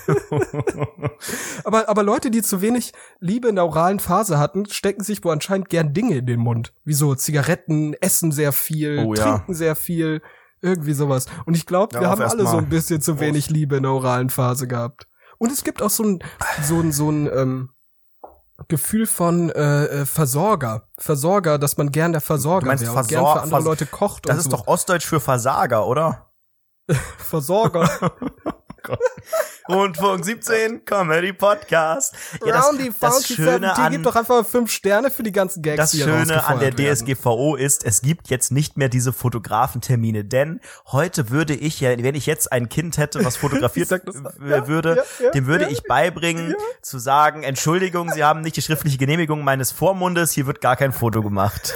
*laughs* Aber, aber Leute, die zu wenig Liebe in der oralen Phase hatten, stecken sich wohl anscheinend gern Dinge in den Mund. Wie so Zigaretten, essen sehr viel, Oh ja. trinken sehr viel, irgendwie sowas. Und ich glaube, wir haben alle so mal. ein bisschen zu wenig Liebe in der oralen Phase gehabt. Und es gibt auch so ein, so ein, so ein, ähm, Gefühl von äh, äh, Versorger. Versorger, dass man gern der Versorger wäre und gern Versor- für andere Vers- Leute kocht Das ist so. doch Ostdeutsch für Versager, oder? *laughs* Versorger. *laughs* Rundfunk 17, Comedy Podcast. Ja, das, Roundy das Schöne 17, an, gib doch einfach fünf Sterne für die ganzen Gags, das Schöne an der werden. DSGVO ist, es gibt jetzt nicht mehr diese Fotografentermine, denn heute würde ich ja, wenn ich jetzt ein Kind hätte, was fotografiert *laughs* ja, würde, ja, ja, dem würde ich beibringen, zu sagen, Entschuldigung, Sie haben nicht die schriftliche Genehmigung meines Vormundes, hier wird gar kein Foto gemacht.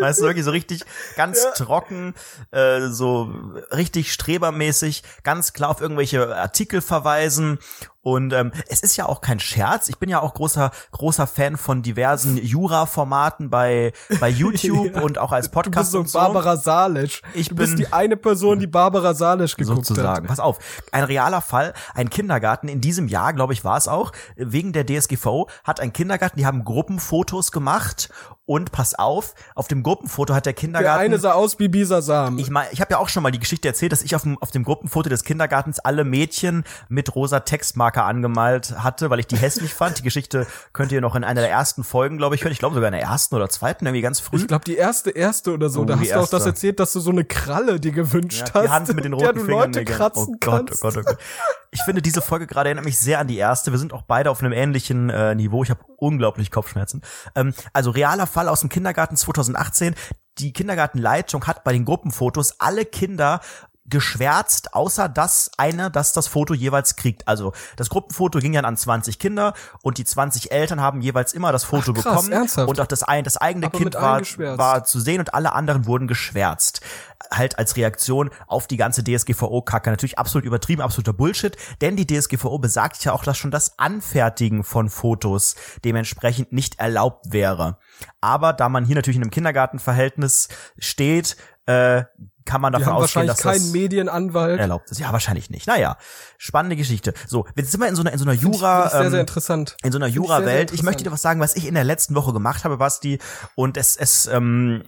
Weißt du, wirklich so richtig ganz Ja. trocken, äh, so richtig strebermäßig, ganz klar auf irgendwelche Artikel verweisen. Und ähm, es ist ja auch kein Scherz. Ich bin ja auch großer großer Fan von diversen Jura-Formaten bei bei *laughs* YouTube Ja. und auch als Du bist Podcast so. Barbara Salisch. Ich du bist bin- die eine Person, die Barbara Salisch geguckt sozusagen. hat. Pass auf, ein realer Fall, ein Kindergarten in diesem Jahr, glaube ich, war es auch, wegen der DSGVO hat ein Kindergarten, die haben Gruppenfotos gemacht und pass auf, auf dem Gruppenfoto hat der Der Kindergarten eine sah aus wie Bisa Sam. ich meine, ich habe ja auch schon mal die Geschichte erzählt, dass ich auf dem, auf dem Gruppenfoto des Kindergartens alle Mädchen mit rosa Textmarker angemalt hatte, weil ich die hässlich fand. Die Geschichte könnt ihr noch in einer der ersten Folgen, glaube ich, hören. Ich glaube sogar in der ersten oder zweiten, irgendwie ganz früh. ich glaube, die erste, erste oder so. Oh, da hast du auch erste. das erzählt, dass du so eine Kralle dir gewünscht Ja, hast. die Hand mit den der roten du Fingern. Leute kratzen oh Gott, kannst. oh Gott, oh Gott. Ich finde, diese Folge gerade erinnert mich sehr an die erste. Wir sind auch beide auf einem ähnlichen äh, Niveau. Ich habe unglaublich Kopfschmerzen. Ähm, also realer Fall aus dem Kindergarten 2018. Die Kindergartenleitung hat bei den Gruppenfotos alle Kinder geschwärzt, außer dass eine, dass das Foto jeweils kriegt. Also das Gruppenfoto ging ja an 20 Kinder und die 20 Eltern haben jeweils immer das Foto Ach, krass, bekommen ernsthaft? und auch das, ein, das eigene Aber Kind war, war zu sehen und alle anderen wurden geschwärzt. Halt als Reaktion auf die ganze DSGVO-Kacke. Natürlich absolut übertrieben, absoluter Bullshit, denn die DSGVO besagt ja auch, dass schon das Anfertigen von Fotos dementsprechend nicht erlaubt wäre. Aber da man hier natürlich in einem Kindergartenverhältnis steht, äh, kann man davon haben ausgehen, wahrscheinlich dass keinen das Medienanwalt. erlaubt ist. Ja, wahrscheinlich nicht. Naja, spannende Geschichte. So, jetzt sind wir in so einer, in so einer ich- Jura, ich sehr, sehr ähm, interessant. in so einer ich sehr, sehr Jura-Welt. Ich möchte dir was sagen, was ich in der letzten Woche gemacht habe, Basti. Und es, es, ähm,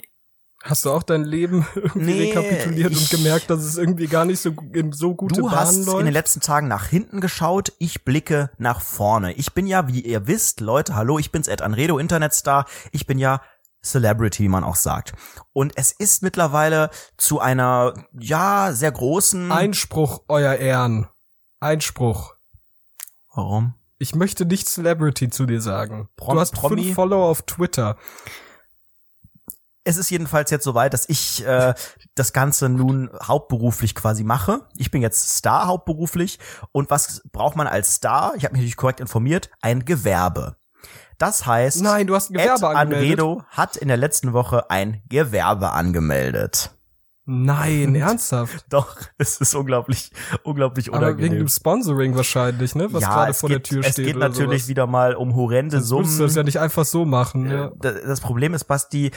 Hast du auch dein Leben *laughs* irgendwie Nee, rekapituliert ich- und gemerkt, dass es irgendwie gar nicht so in so gute du Bahnen hast in den letzten Tagen nach hinten geschaut. Ich blicke nach vorne. Ich bin ja, wie ihr wisst, Leute, hallo, ich bin's Ed Anredo, Internetstar. Ich bin ja Celebrity, wie man auch sagt. Und es ist mittlerweile zu einer, ja, sehr großen. Einspruch, euer Ehren. Einspruch. Warum? Ich möchte nicht Celebrity zu dir sagen. Prom- du hast Promi? fünf Follower auf Twitter. es ist jedenfalls jetzt soweit, dass ich äh, das Ganze nun hauptberuflich quasi mache. Ich bin jetzt Star hauptberuflich. Und was braucht man als Star? Ich habe mich natürlich korrekt informiert. Ein Gewerbe. Das heißt, Nein, du hast ein Gewerbe Ed angemeldet. Anredo hat in der letzten Woche ein Gewerbe angemeldet. Nein, *laughs* ernsthaft. Doch, es ist unglaublich, unglaublich Aber wegen unangenehm. dem Sponsoring wahrscheinlich, ne? Was ja, gerade es vor geht, der Tür es steht. geht oder natürlich sowas. wieder mal um horrende Sonst würdest du das ja Summen. nicht einfach so machen. Ja. Das das Problem ist, Basti,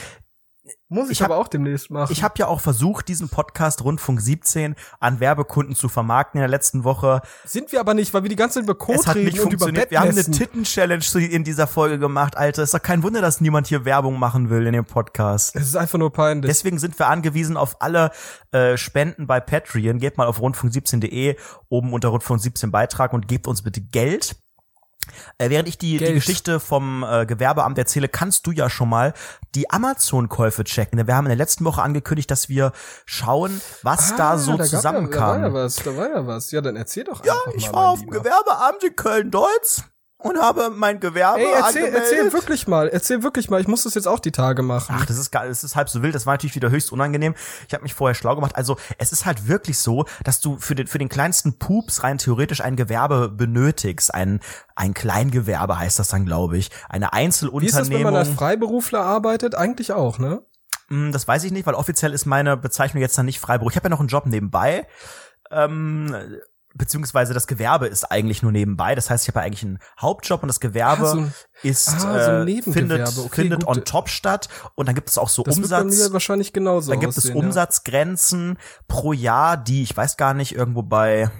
Muss ich, ich hab- aber auch demnächst machen. Ich habe ja auch versucht, diesen Podcast Rundfunk 17 an Werbekunden zu vermarkten in der letzten Woche. Sind wir aber nicht, weil wir die ganze Zeit über Code es hat nicht funktioniert. Wir haben eine. Titten-Challenge in dieser Folge gemacht, Alter. Ist doch kein Wunder, dass niemand hier Werbung machen will in dem Podcast. Es ist einfach nur peinlich. Deswegen sind wir angewiesen auf alle äh, Spenden bei Patreon. Geht mal auf rundfunk17.de, oben unter Rundfunk 17 Beitrag und gebt uns bitte Geld. Äh, während ich die, die. Geschichte vom äh, Gewerbeamt erzähle, kannst du ja schon mal die Amazon-Käufe checken. Denn wir haben in der letzten Woche angekündigt, dass wir schauen, was da so Ah, gab zusammenkam. Ja, da war ja was, da war ja was. Ja, dann erzähl doch Ja, einfach ich mal, war auf dem. Gewerbeamt in Köln-Deutz und habe mein Gewerbe Ey, erzähl, angemeldet. erzähl wirklich mal, erzähl wirklich mal. Ich muss das jetzt auch die Tage machen. Ach, das ist geil, das ist halb so wild, das war natürlich wieder höchst unangenehm. Ich habe mich vorher schlau gemacht. Also, es ist halt wirklich so, dass du für den für den kleinsten Pups rein theoretisch ein Gewerbe benötigst, ein ein Kleingewerbe heißt das dann, glaube ich, eine Wie ist das, wenn Einzelunternehmung. man als Freiberufler arbeitet? Eigentlich auch, ne? Hm, Das weiß ich nicht, weil offiziell ist meine Bezeichnung jetzt dann nicht Freiberuf. Ich habe ja noch einen Job nebenbei. Ähm, beziehungsweise das Gewerbe ist eigentlich nur nebenbei. Das heißt, ich habe ja eigentlich einen Hauptjob und das Gewerbe Ah, so ein- ist ah, so äh, findet, Okay, findet gut. on top statt und dann gibt es auch so Das wird Umsatz. mir wahrscheinlich genauso Dann gibt es aussehen, ja. Umsatzgrenzen pro Jahr, die ich weiß gar nicht irgendwo bei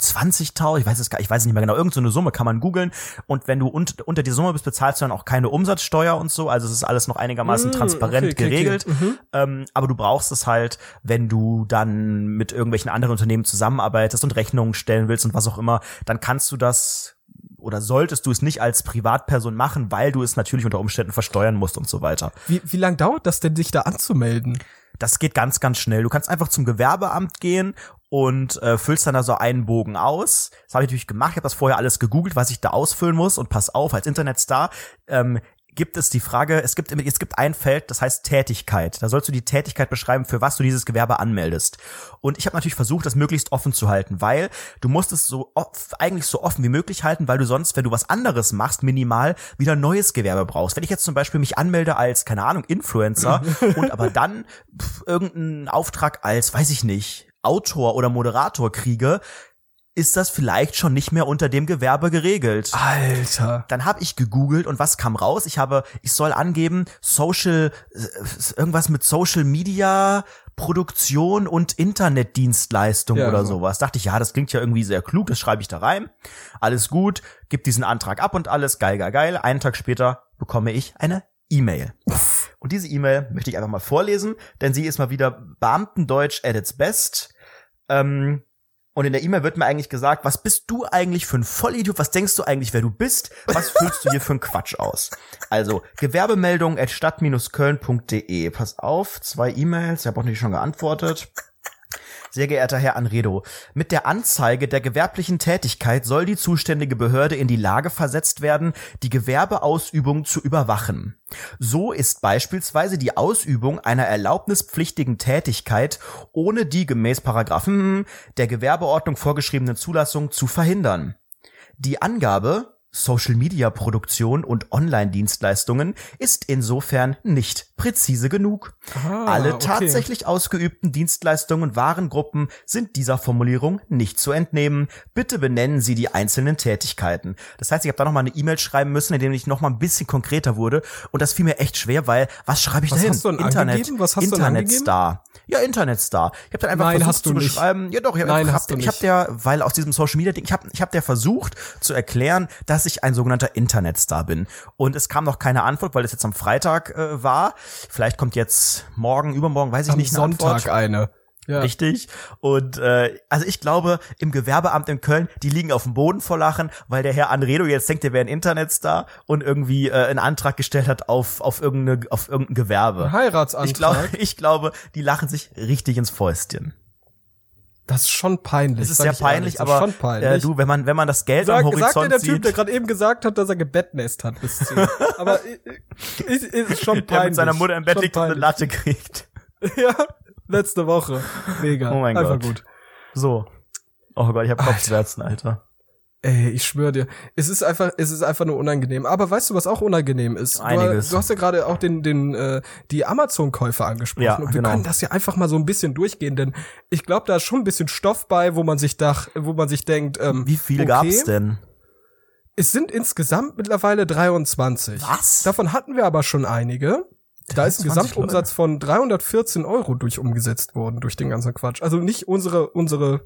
20.000, ich weiß es gar, ich weiß es nicht mehr genau, irgend so eine Summe kann man googeln und wenn du unter, unter die Summe bist, bezahlst du dann auch keine Umsatzsteuer und so, also es ist alles noch einigermaßen Mm, transparent okay, okay, okay. geregelt, Mhm. ähm, aber du brauchst es halt, wenn du dann mit irgendwelchen anderen Unternehmen zusammenarbeitest und Rechnungen stellen willst und was auch immer, dann kannst du das oder solltest du es nicht als Privatperson machen, weil du es natürlich unter Umständen versteuern musst und so weiter. Wie, wie lang dauert das denn, sich da anzumelden? Das geht ganz, ganz schnell. Du kannst einfach zum Gewerbeamt gehen und äh, füllst dann da so einen Bogen aus. Das habe ich natürlich gemacht. Ich habe das vorher alles gegoogelt, was ich da ausfüllen muss. Und pass auf, als Internetstar ähm, gibt es die Frage, es gibt, es gibt ein Feld, das heißt Tätigkeit. Da sollst du die Tätigkeit beschreiben, für was du dieses Gewerbe anmeldest. Und ich habe natürlich versucht, das möglichst offen zu halten, weil du musst es so off, eigentlich so offen wie möglich halten, weil du sonst, wenn du was anderes machst, minimal wieder neues Gewerbe brauchst. Wenn ich jetzt zum Beispiel mich anmelde als, keine Ahnung, Influencer *laughs* und aber dann pf, irgendeinen Auftrag als, weiß ich nicht, Autor oder Moderator kriege, ist das vielleicht schon nicht mehr unter dem Gewerbe geregelt. Alter. Dann habe ich gegoogelt und was kam raus? Ich habe, ich soll angeben, Social, äh, irgendwas mit Social Media Produktion und Internetdienstleistung Ja, oder sowas. Dachte ich, ja, das klingt ja irgendwie sehr klug, das schreibe ich da rein. Alles gut, gib diesen Antrag ab und alles, geil, geil, geil. Einen Tag später bekomme ich eine E-Mail. Und diese E-Mail möchte ich einfach mal vorlesen, denn sie ist mal wieder Beamtendeutsch at its best. Ähm, und in der E-Mail wird mir eigentlich gesagt, was bist du eigentlich für ein Vollidiot? Was denkst du eigentlich, wer du bist? Was füllst du hier für einen Quatsch aus? Also, Gewerbemeldung at stadt-köln.de. Pass auf, zwei E-Mails, ich habe auch nicht schon geantwortet. Sehr geehrter Herr Anredo, mit der Anzeige der gewerblichen Tätigkeit soll die zuständige Behörde in die Lage versetzt werden, die Gewerbeausübung zu überwachen. So ist beispielsweise die Ausübung einer erlaubnispflichtigen Tätigkeit ohne die gemäß Paragraphen der Gewerbeordnung vorgeschriebene Zulassung zu verhindern. Die Angabe Social-Media-Produktion und Online-Dienstleistungen ist insofern nicht präzise genug. Ah, Alle okay. tatsächlich ausgeübten Dienstleistungen und Warengruppen sind dieser Formulierung nicht zu entnehmen. Bitte benennen Sie die einzelnen Tätigkeiten. Das heißt, ich habe da noch mal eine E-Mail schreiben müssen, in dem ich noch mal ein bisschen konkreter wurde und das fiel mir echt schwer, weil was schreibe ich Was da hin? hast du denn Internet, angegeben? Was hast du Internetstar. Ja, Internetstar. Ich habe dann einfach Nein, versucht zu nicht. beschreiben. Ja, doch, ich habe hab, ich hab der, weil aus diesem Social Media Ding, ich habe ich hab der versucht zu erklären, dass ich ein sogenannter Internetstar bin. Und es kam noch keine Antwort, weil es jetzt am Freitag äh, war. Vielleicht kommt jetzt morgen, übermorgen, weiß ich Am nicht, eine Sonntag Antwort. eine. Ja. Richtig. Und äh, also ich glaube, im Gewerbeamt in Köln, die liegen auf dem Boden vor Lachen, weil der Herr Anredo jetzt denkt, er wäre ein Internetstar und irgendwie äh, einen Antrag gestellt hat auf, auf, irgendeine, auf irgendein Gewerbe. Heiratsantrag. Ich glaube, *laughs* ich glaube, die lachen sich richtig ins Fäustchen. Das ist schon peinlich. Es ist sehr ich ehrlich, peinlich, das ist aber schon peinlich. Äh, du, wenn man wenn man das Geld Sag, am sagt dir Horizont der Typ, sieht, der gerade eben gesagt hat, dass er Gebettnest hat bis 10. *laughs* Aber ist, ist schon peinlich. der mit seiner Mutter im Bett liegt und eine. Latte kriegt. *laughs* Ja, letzte Woche. Mega. Oh mein Einfach Gott. gut. So. Oh Gott, ich habe Kopfschmerzen, Alter. Ey, ich schwöre dir, es ist einfach, es ist einfach nur unangenehm. Aber weißt du, was auch unangenehm ist? Du, Einiges. du hast ja gerade auch den, den, äh, die Amazon-Käufer angesprochen. Ja, und wir genau. können das ja einfach mal so ein bisschen durchgehen, denn ich glaube, da ist schon ein bisschen Stoff bei, wo man sich dach, wo man sich denkt, ähm, Wie viel okay, gab's denn? Es sind insgesamt mittlerweile 23. Was? Davon hatten wir aber schon einige. Da ist ein 23 Gesamtumsatz von 314 Euro durch umgesetzt worden, durch den ganzen Quatsch. Also nicht unsere, unsere,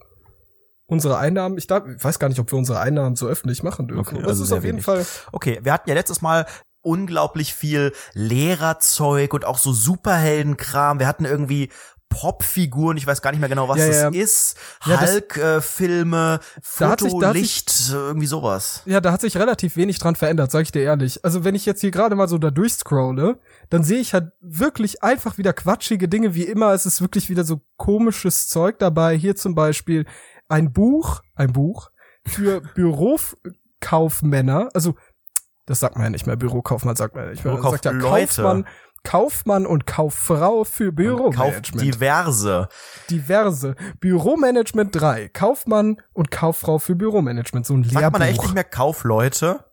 unsere Einnahmen. Ich, darf, ich weiß gar nicht, ob wir unsere Einnahmen so öffentlich machen dürfen. Okay, Aber also ist auf jeden wenig. Fall, Okay, wir hatten ja letztes Mal unglaublich viel Lehrerzeug und auch so Superheldenkram. Wir hatten irgendwie Popfiguren, ich weiß gar nicht mehr genau, was Ja, das ja. ist. Ja, das- Hulk-Filme, hat sich- sich- Licht, äh, irgendwie sowas. ja, da hat sich relativ wenig dran verändert, sag ich dir ehrlich. Also wenn ich jetzt hier gerade mal so da durchscrolle, dann sehe ich halt wirklich einfach wieder quatschige Dinge wie immer. Es ist wirklich wieder so komisches Zeug dabei. Hier zum Beispiel ein Buch, ein Buch für Bürokaufmänner, also das sagt man ja nicht mehr, Bürokaufmann sagt man ja nicht mehr. Man sagt ja. Kaufmann, Kaufmann und Kauffrau für Büromanagement. diverse. Diverse. Büromanagement 3. Kaufmann und Kauffrau für Büromanagement. So ein Sagt man da echt Lehrbuch. nicht mehr Kaufleute?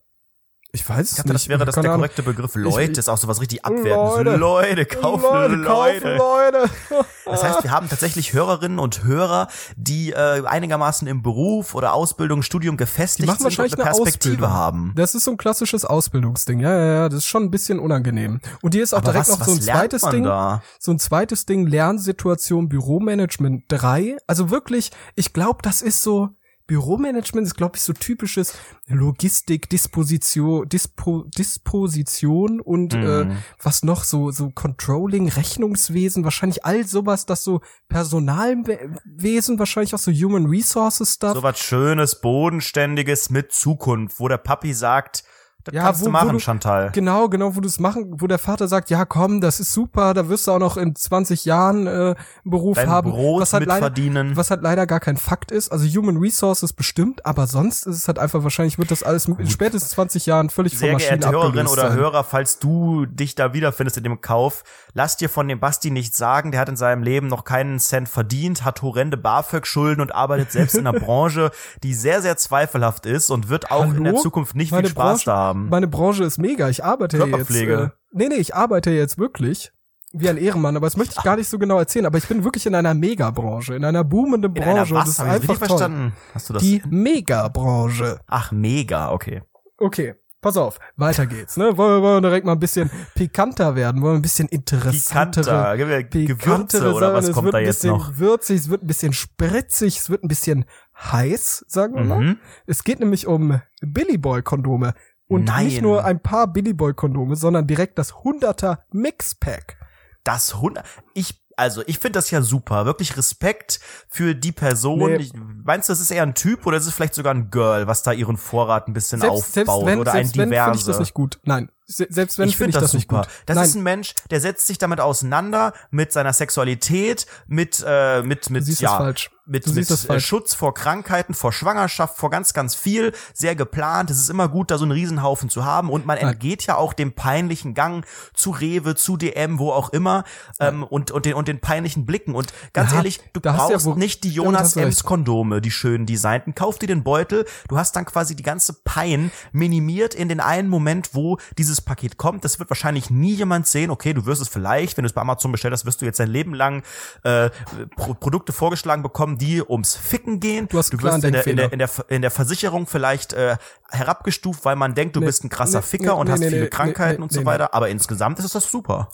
Ich weiß es Ich dachte, nicht. das wäre das der korrekte Begriff. Leute ich- ist auch sowas richtig abwertendes. Leute. Leute, Kaufleute. Leute, Kaufleute. *laughs* Das heißt, wir haben tatsächlich Hörerinnen und Hörer, die äh, einigermaßen im Beruf oder Ausbildung, Studium gefestigt sind wahrscheinlich und eine Perspektive Ausbildung. haben. Das ist so ein klassisches Ausbildungsding. Ja, ja, ja. Das ist schon ein bisschen unangenehm. Und hier ist auch Aber direkt was, noch so ein zweites Ding. da? So ein zweites Ding, Lernsituation Büromanagement 3. Also wirklich, ich glaube, das ist so, Büromanagement ist, glaube ich, so typisches Logistik, Disposition, Dispo, Disposition und äh, Mhm. was noch so, so Controlling, Rechnungswesen, wahrscheinlich all sowas, das so Personalwesen, wahrscheinlich auch so Human Resources Stuff. So was Schönes, Bodenständiges mit Zukunft, wo der Papi sagt, das Ja, kannst wo- du wo machen, du- Chantal. Genau, genau, wo du es machen, wo der Vater sagt, ja komm, das ist super, da wirst du auch noch in 20 Jahren äh, einen Beruf Dein haben. Brot was halt leider, mitverdienen. was halt leider gar kein Fakt ist. Also Human Resources bestimmt, aber sonst ist es halt einfach wahrscheinlich wird das alles in spätestens 20 Jahren völlig von Sehr Maschinen geehrte Hörerin oder sein. Hörer, falls du dich da wiederfindest in dem Kauf, lass dir von dem Basti nicht sagen, der hat in seinem Leben noch keinen Cent verdient, hat horrende BAföG-Schulden und arbeitet selbst in einer *laughs* Branche, die sehr, sehr zweifelhaft ist und wird auch in der Hallo? Zukunft nicht Meine viel Spaß Branche, da haben. Meine Branche ist mega. Ich arbeite jetzt. Äh, nee, nee, ich arbeite jetzt wirklich wie ein Ehrenmann, aber das möchte ich gar nicht so genau erzählen. Aber ich bin wirklich in einer Megabranche, in einer boomenden in Branche. einer und das was? ist einfach toll. verstanden? Hast du das? Die Megabranche. Ach, mega, okay. Okay, pass auf, weiter geht's. Ne? Wollen, wir, wollen wir direkt mal ein bisschen pikanter werden? Wollen wir ein bisschen interessantere, Pikanter, gib mir Gewürze pikantere oder Sachen? was es kommt wird da ein jetzt bisschen noch? würzig, es wird ein bisschen spritzig, es wird ein bisschen heiß, sagen wir mal. Mhm. Es geht nämlich um Billy Boy Kondome. Und Nein. nicht nur ein paar Billy Boy Kondome, sondern direkt das 100er Mixpack. Das Hund, ich, also ich finde das ja super. Wirklich Respekt für die Person. Nee. Ich, meinst du, das ist eher ein Typ oder ist es vielleicht sogar ein Girl, was da ihren Vorrat ein bisschen Selbst, selbst aufbaut wenn, oder selbst ein wenn, finde ich das diverse? nicht gut. Nein, Se selbst wenn ich finde ich das, das nicht gut. Das Nein, ist ein Mensch, der setzt sich damit auseinander, mit seiner Sexualität, mit, äh, mit, mit, ja, mit, Du mit äh, falsch. Schutz vor Krankheiten, vor Schwangerschaft, vor ganz, ganz viel, sehr geplant. Es ist immer gut, da so einen Riesenhaufen zu haben und man entgeht ja auch dem peinlichen Gang zu Rewe, zu DM, wo auch immer, ähm, und, und den, und den peinlichen Blicken. Und ganz Ja, ehrlich, du da ja brauchst wo- nicht die Jonas. Ems Kondome, die schönen designten. Kauf dir den Beutel. Du hast dann quasi die ganze Pein minimiert in den einen Moment, wo dieses Paket kommt. Das wird wahrscheinlich nie jemand sehen. Okay, du wirst es vielleicht, wenn du es bei Amazon bestellt hast, wirst du jetzt dein Leben lang äh, Pro Produkte vorgeschlagen bekommen, die ums Ficken gehen. Du hast du wirst in der, in, der, in, der, in der Versicherung vielleicht äh, herabgestuft, weil man denkt, du Nee, bist ein krasser nee, Ficker nee, und hast viele Krankheiten und so weiter. Aber insgesamt ist das super.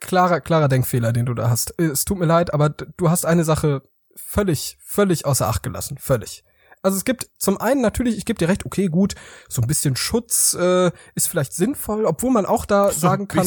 Klarer, klarer Denkfehler, den du da hast. Äh, Es tut mir leid, aber du hast eine Sache völlig, völlig außer Acht gelassen. Völlig. Also es gibt zum einen natürlich, ich gebe dir recht, okay, gut, so ein bisschen Schutz äh, ist vielleicht sinnvoll, obwohl man auch da sagen kann,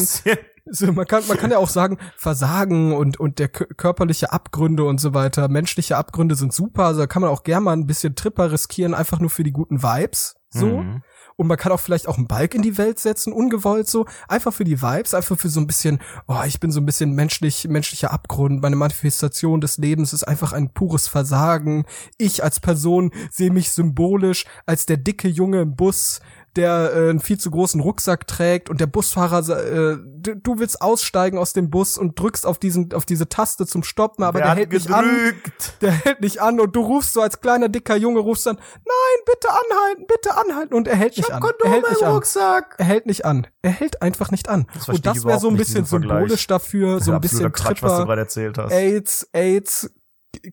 so, man kann, man kann ja auch sagen, Versagen und, und der kö- körperliche Abgründe und so weiter, menschliche Abgründe sind super, also da kann man auch gerne mal ein bisschen Tripper riskieren, einfach nur für die guten Vibes, so. Mhm. Und man kann auch vielleicht auch einen Balk in die Welt setzen, ungewollt so, einfach für die Vibes, einfach für so ein bisschen, oh, ich bin so ein bisschen menschlich, menschlicher Abgrund, meine Manifestation des Lebens ist einfach ein pures Versagen. Ich als Person sehe mich symbolisch als der dicke Junge im Bus, der äh, einen viel zu großen Rucksack trägt und der Busfahrer, äh, du, du willst aussteigen aus dem Bus und drückst auf diesen, auf diese Taste zum Stoppen, aber der hat hält nicht an. gedrückt? der hält nicht an und du rufst so als kleiner dicker Junge rufst dann nein bitte anhalten bitte anhalten. Und er hält nicht an. er hält nicht an. Rucksack. er hält nicht an. Er hält einfach nicht an. Verstehe und das ich wäre so ein bisschen symbolisch dafür so ein bisschen Quatsch, was du Tripper gerade erzählt hast. AIDS AIDS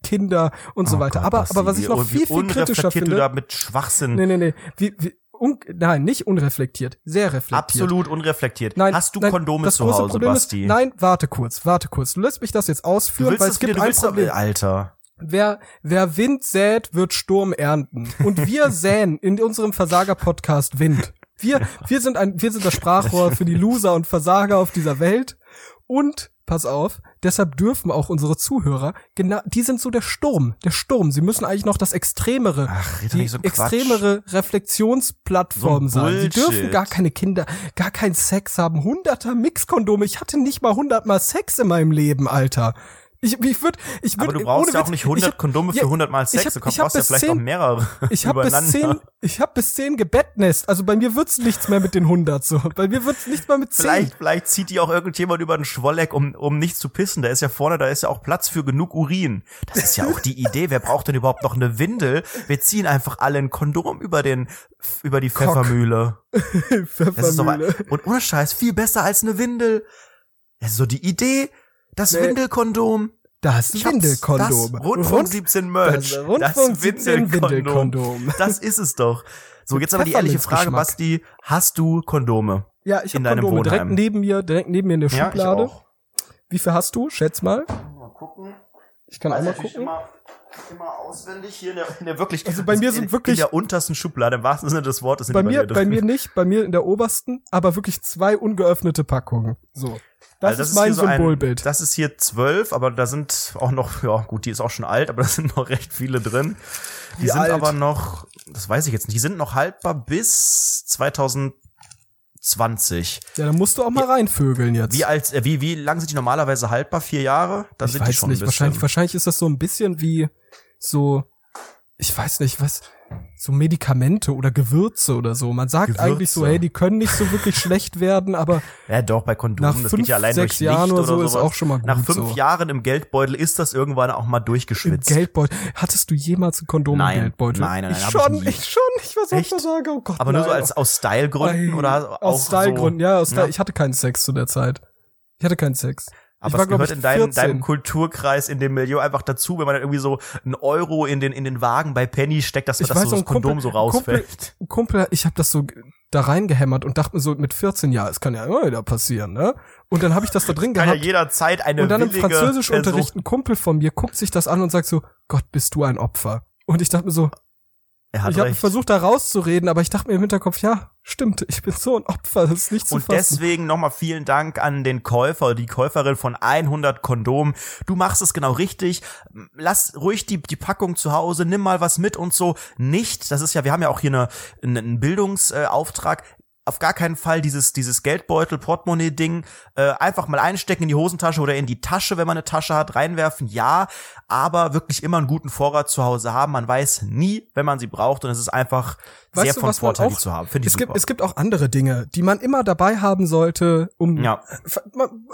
Kinder und so Oh weiter. Gott, aber aber was ich noch viel viel kritischer finde du da mit Schwachsinn. nee nee nee. Wie, wie, un, nein nicht unreflektiert sehr reflektiert Absolut unreflektiert. Nein, Hast du nein, Kondome zu Hause, Problem Basti? Ist, nein, warte kurz, warte kurz. Du lässt mich das jetzt ausführen, weil es gibt wieder, ein Problem. Alter. Wer, wer Wind sät, wird Sturm ernten. Und wir *laughs* säen in unserem Versager-Podcast Wind. Wir, wir sind ein, wir sind das Sprachrohr für die Loser und Versager auf dieser Welt. Und, pass auf, deshalb dürfen auch unsere Zuhörer, genau, die sind so der Sturm, der Sturm. Sie müssen eigentlich noch das extremere, Ach, die so extremere Reflexionsplattform So sein. Sie dürfen gar keine Kinder, gar keinen Sex haben. Hunderter Mixkondome. Ich hatte nicht mal hundertmal Sex in meinem Leben, Alter. Ich, ich würde, ich würde, Aber du brauchst ohne ja auch nicht ich 100 hab- Kondome für 100 Mal ich Sex. hab- Du ich brauchst ja vielleicht zehn- noch mehrere Ich habe *laughs* bis übereinander. zehn, ich habe bis zehn gebettnest. Also bei mir wird's nichts mehr mit den 100 so. Bei mir wird's nichts mehr mit zehn. Vielleicht, vielleicht zieht die auch irgendjemand über den Schwolleck, um, um nicht zu pissen. Da ist ja vorne, da ist ja auch Platz für genug Urin. Das ist ja auch die Idee. Wer braucht denn überhaupt noch eine Windel? Wir ziehen einfach alle ein Kondom über den, über die Pfeffermühle. *laughs* Das ist doch, Pfeffermühle. und ohne Scheiß, viel besser als eine Windel. Das ist so die Idee. Das Nee. Windelkondom. Das Ich Windelkondom. Das Rundfunk 17 Merch. das Rundfunk 17 Windelkondom. *laughs* Das ist es doch. So, jetzt aber die ehrliche Frage. Basti. Hast du Kondome? Ja, ich in habe Kondome direkt Wohnheim. neben mir, direkt neben mir in der Ja, ich Schublade. auch. Wie viel hast du? Schätz mal. Mal gucken. Ich kann Weiß einmal natürlich gucken. Immer, immer auswendig hier in der, in der wirklich. Also bei mir in, sind wirklich- in der untersten Schublade im wahrsten Sinne des Wortes. Sind Bei mir, bei mir nicht, bei mir in der obersten, aber wirklich zwei ungeöffnete Packungen. So. Das, Also ist mein so ein- Symbolbild. das ist hier zwölf, aber da sind auch noch, ja gut, die ist auch schon alt, aber da sind noch recht viele drin. Die Wie sind alt? aber noch, das weiß ich jetzt nicht, die sind noch haltbar bis 2020. ja, da musst du auch mal reinvögeln jetzt. Wie als, äh, wie, wie lang sind die normalerweise haltbar? Vier Jahre? Dann ich sind die weiß schon nicht, ein wahrscheinlich, wahrscheinlich ist das so ein bisschen wie so, ich weiß nicht, was, so Medikamente oder Gewürze oder so. Man sagt Gewürze. eigentlich so, hey, die können nicht so wirklich *laughs* schlecht werden, aber Ja, doch, bei nach Kondomen, das fünf, geht ja allein sechs durch Licht Jahren oder so oder ist sowas. auch schon mal gut. Nach fünf so. Jahren im Geldbeutel ist das irgendwann auch mal Im durchgeschwitzt. Geldbeutel. Hattest du jemals ein Kondom Nein. im Geldbeutel? Nein, nein, ich nein, hab schon, ich ich schon, ich was soll ich Echt? sagen? Oh Gott, Aber nur so nein. als aus Stylegründen oder auch aus Stylegründen, so, ja, aus Style. Ja. Ich hatte keinen Sex zu der Zeit. Ich hatte keinen Sex. Aber war, es gehört ich, in deinem, 14. deinem Kulturkreis, in dem Milieu einfach dazu, wenn man dann irgendwie so einen Euro in den, in den Wagen bei Penny steckt, dass Ich das weiß so das ein Kumpel- Kondom so Kumpel- rausfällt. Ein Kumpel, ich habe das so da reingehämmert und dachte mir so mit 14 Jahren, es kann ja immer wieder passieren, ne? Und dann habe ich das da drin Kann ja gehabt. jederzeit eine und dann im Französischunterricht ein Kumpel von mir guckt sich das an und sagt so, Gott, bist du ein Opfer. Und ich dachte mir so, Er hat ich habe versucht da rauszureden, aber ich dachte mir im Hinterkopf, ja, stimmt, ich bin so ein Opfer, das ist nicht zu Und fassen. deswegen nochmal vielen Dank an den Käufer die Käuferin von 100 Kondom. Du machst es genau richtig. Lass ruhig die, die Packung zu Hause, nimm mal was mit und so. Nicht, das ist ja, wir haben ja auch hier eine, einen Bildungsauftrag. Auf gar keinen Fall dieses, dieses Geldbeutel, Portemonnaie-Ding äh, einfach mal einstecken in die Hosentasche oder in die Tasche, wenn man eine Tasche hat, reinwerfen, ja, aber wirklich immer einen guten Vorrat zu Hause haben. Man weiß nie, wenn man sie braucht und es ist einfach Weißt sehr du, von Vorteil, auch- die zu haben. Finde ich Es gibt, es gibt auch andere Dinge, die man immer dabei haben sollte, um Ja.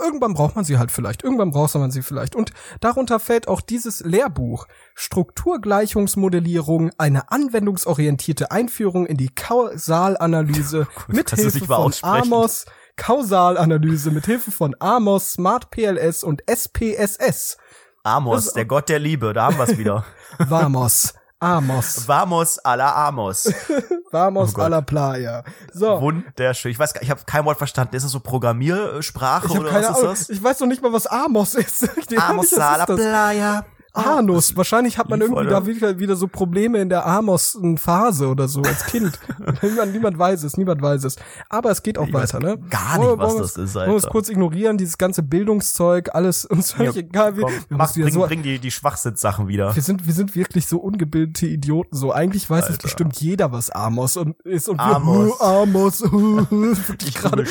Irgendwann braucht man sie halt vielleicht, irgendwann braucht man sie vielleicht. Und darunter fällt auch dieses Lehrbuch Strukturgleichungsmodellierung, eine anwendungsorientierte Einführung in die Kausalanalyse *laughs* mit kannst du Hilfe nicht mal von. Amos, Kausalanalyse mit Hilfe von Amos, Smart PLS und SPSS. Amos, der Gott der Liebe, da haben wir es wieder. *laughs* Vamos, Amos, Vamos a la Amos. *laughs* Vamos Oh a la playa. So. Wunderschön. Ich weiß gar, ich habe kein Wort verstanden. Ist das so Programmiersprache oder was ist Ahnung. das? Ich weiß noch nicht mal, was Amos ist. *laughs* Amos a la das? Playa. Anus. Wahrscheinlich hat man irgendwie Alter. da wieder, wieder so Probleme in der Amos-Phase oder so als Kind. *laughs* niemand, niemand weiß es, niemand weiß es. Aber es geht auch Ich weiter, ne? gar nicht, was das ist, Wollen wir es Alter. kurz ignorieren, dieses ganze Bildungszeug, alles uns völlig Ja, egal. Wir, Komm, wir, mach, bring, so, bring die, die Schwachsinnsachen wieder. wir sind, wir sind wirklich so ungebildete Idioten. So eigentlich weiß es Alter. bestimmt jeder, was Amos und ist und Amos. wir, Amos, wirklich *laughs* *laughs* Ich gerade,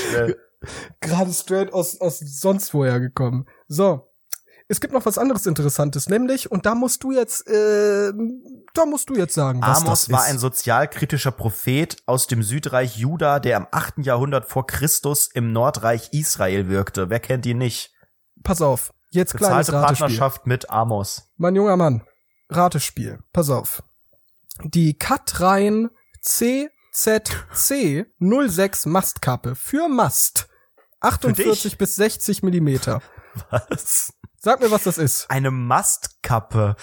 gerade straight aus, aus sonst woher gekommen. So. Es gibt noch was anderes Interessantes, nämlich, und da musst du jetzt, äh, da musst du jetzt sagen, was Amos das war ist. ein sozialkritischer Prophet aus dem Südreich Juda, der im 8. Jahrhundert vor Christus im Nordreich Israel wirkte. Wer kennt ihn nicht? Pass auf, jetzt kleines Bezahlte Ratespiel. Partnerschaft mit Amos. Mein junger Mann, Ratespiel. Pass auf. Die Katrein CZC 06 Mastkappe für Mast. 48 bis 60 Millimeter. *laughs* Was? Sag mir, was das ist. Eine Mastkappe.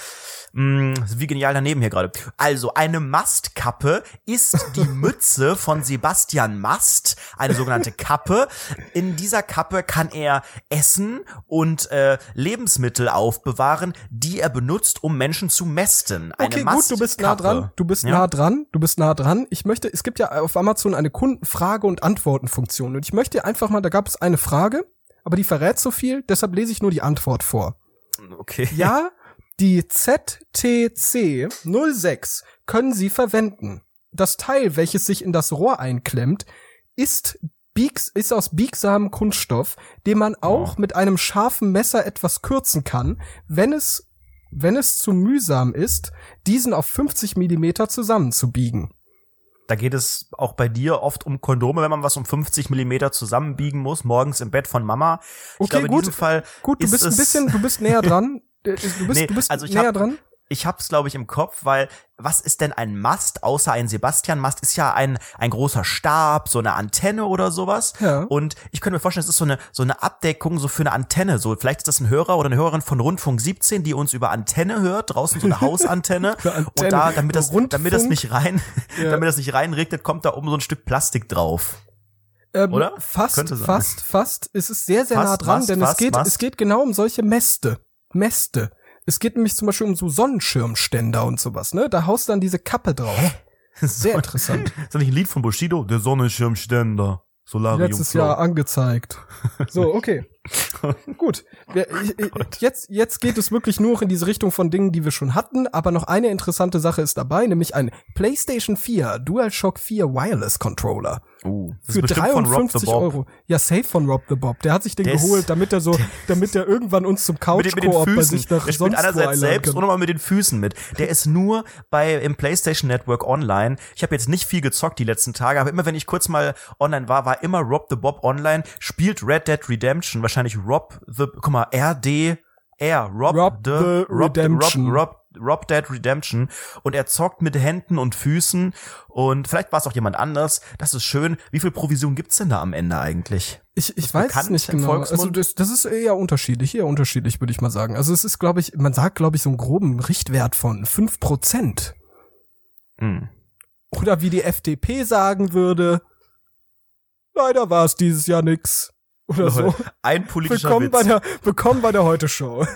Hm, wie genial daneben hier gerade. Also, eine Mastkappe ist die *laughs* Mütze von Sebastian Mast, eine sogenannte Kappe. In dieser Kappe kann er Essen und äh, Lebensmittel aufbewahren, die er benutzt, um Menschen zu mästen. Eine Okay, gut, du bist nah Mastkappe. dran. Du bist Ja? nah dran. Du bist nah dran. Ich möchte, es gibt ja auf Amazon eine Kundenfrage- und Antwortenfunktion. Und ich möchte einfach mal, da gab es eine Frage, aber die verrät so viel, deshalb lese ich nur die Antwort vor. Okay. Ja, die ZTC 06 können Sie verwenden. Das Teil, welches sich in das Rohr einklemmt, ist, biegs, ist aus biegsamem Kunststoff, den man auch mit einem scharfen Messer etwas kürzen kann, wenn es, wenn es zu mühsam ist, diesen auf 50 Millimeter zusammenzubiegen. Da geht es auch bei dir oft um Kondome, wenn man was um 50 Millimeter zusammenbiegen muss, morgens im Bett von Mama. Ich Okay, glaube, in gut. diesem Fall Gut, du ist bist ein bisschen, du bist näher dran. *laughs* Du bist, Nee, du bist also näher hab- dran. Ich hab's, glaube ich, im Kopf, weil was ist denn ein Mast, außer ein Sebastian-Mast, ist ja ein, ein großer Stab, so eine Antenne oder sowas. Ja. Und ich könnte mir vorstellen, es ist so eine, so eine Abdeckung so für eine Antenne. So, vielleicht ist das ein Hörer oder eine Hörerin von Rundfunk 17, die uns über Antenne hört, draußen so eine *laughs* Hausantenne. Antenne. Und da, damit das, Rundfunk. damit das nicht rein, *laughs* Ja. damit das nicht reinregnet, kommt da oben so ein Stück Plastik drauf. Ähm, Oder? Fast, fast, fast. Es ist sehr, sehr Fast, nah dran, fast, denn es fast, geht, fast. es geht genau um solche Mäste. Mäste. Es geht nämlich zum Beispiel um so Sonnenschirmständer und sowas, ne? Da haust dann diese Kappe drauf. Sehr interessant. Ist das nicht ein Lied von Bushido? Der Sonnenschirmständer. Solarium. Letztes. Jahr angezeigt. So, okay. *laughs* Gut. Jetzt, jetzt geht es wirklich nur in diese Richtung von Dingen, die wir schon hatten, aber noch eine interessante Sache ist dabei, nämlich ein PlayStation 4 DualShock 4 Wireless Controller. Uh, das für ist bestimmt von Rob the 53 Bob. Euro. Ja, safe von Rob the Bob. Der hat sich den Der ist- geholt, damit er so, *laughs* damit er irgendwann uns zum mit den, mit den bei sich nach Der sonst einerseits selbst kann. und nochmal mit den Füßen mit. Der ist nur bei im PlayStation Network online. Ich habe jetzt nicht viel gezockt die letzten Tage, aber immer wenn ich kurz mal online war, war immer Rob the Bob online, spielt Red Dead Redemption, wahrscheinlich Rob the, guck mal, RD, R, Rob, Rob the, the Rob, Redemption. Rob, Rob, Rob Dead Redemption und er zockt mit Händen und Füßen und vielleicht war es auch jemand anders. Das ist schön. Wie viel Provision gibt's denn da am Ende eigentlich? Ich, ich weiß es nicht genau. Also Volksmund? das, das ist eher unterschiedlich, eher unterschiedlich, würde ich mal sagen. Also es ist, glaube ich, man sagt, glaube ich, so einen groben Richtwert von 5%. Hm. Oder wie die FDP sagen würde, leider war es dieses Jahr nix. Oder so. Ein politischer Willkommen Witz. bei der, willkommen bei der Heute-Show. *laughs*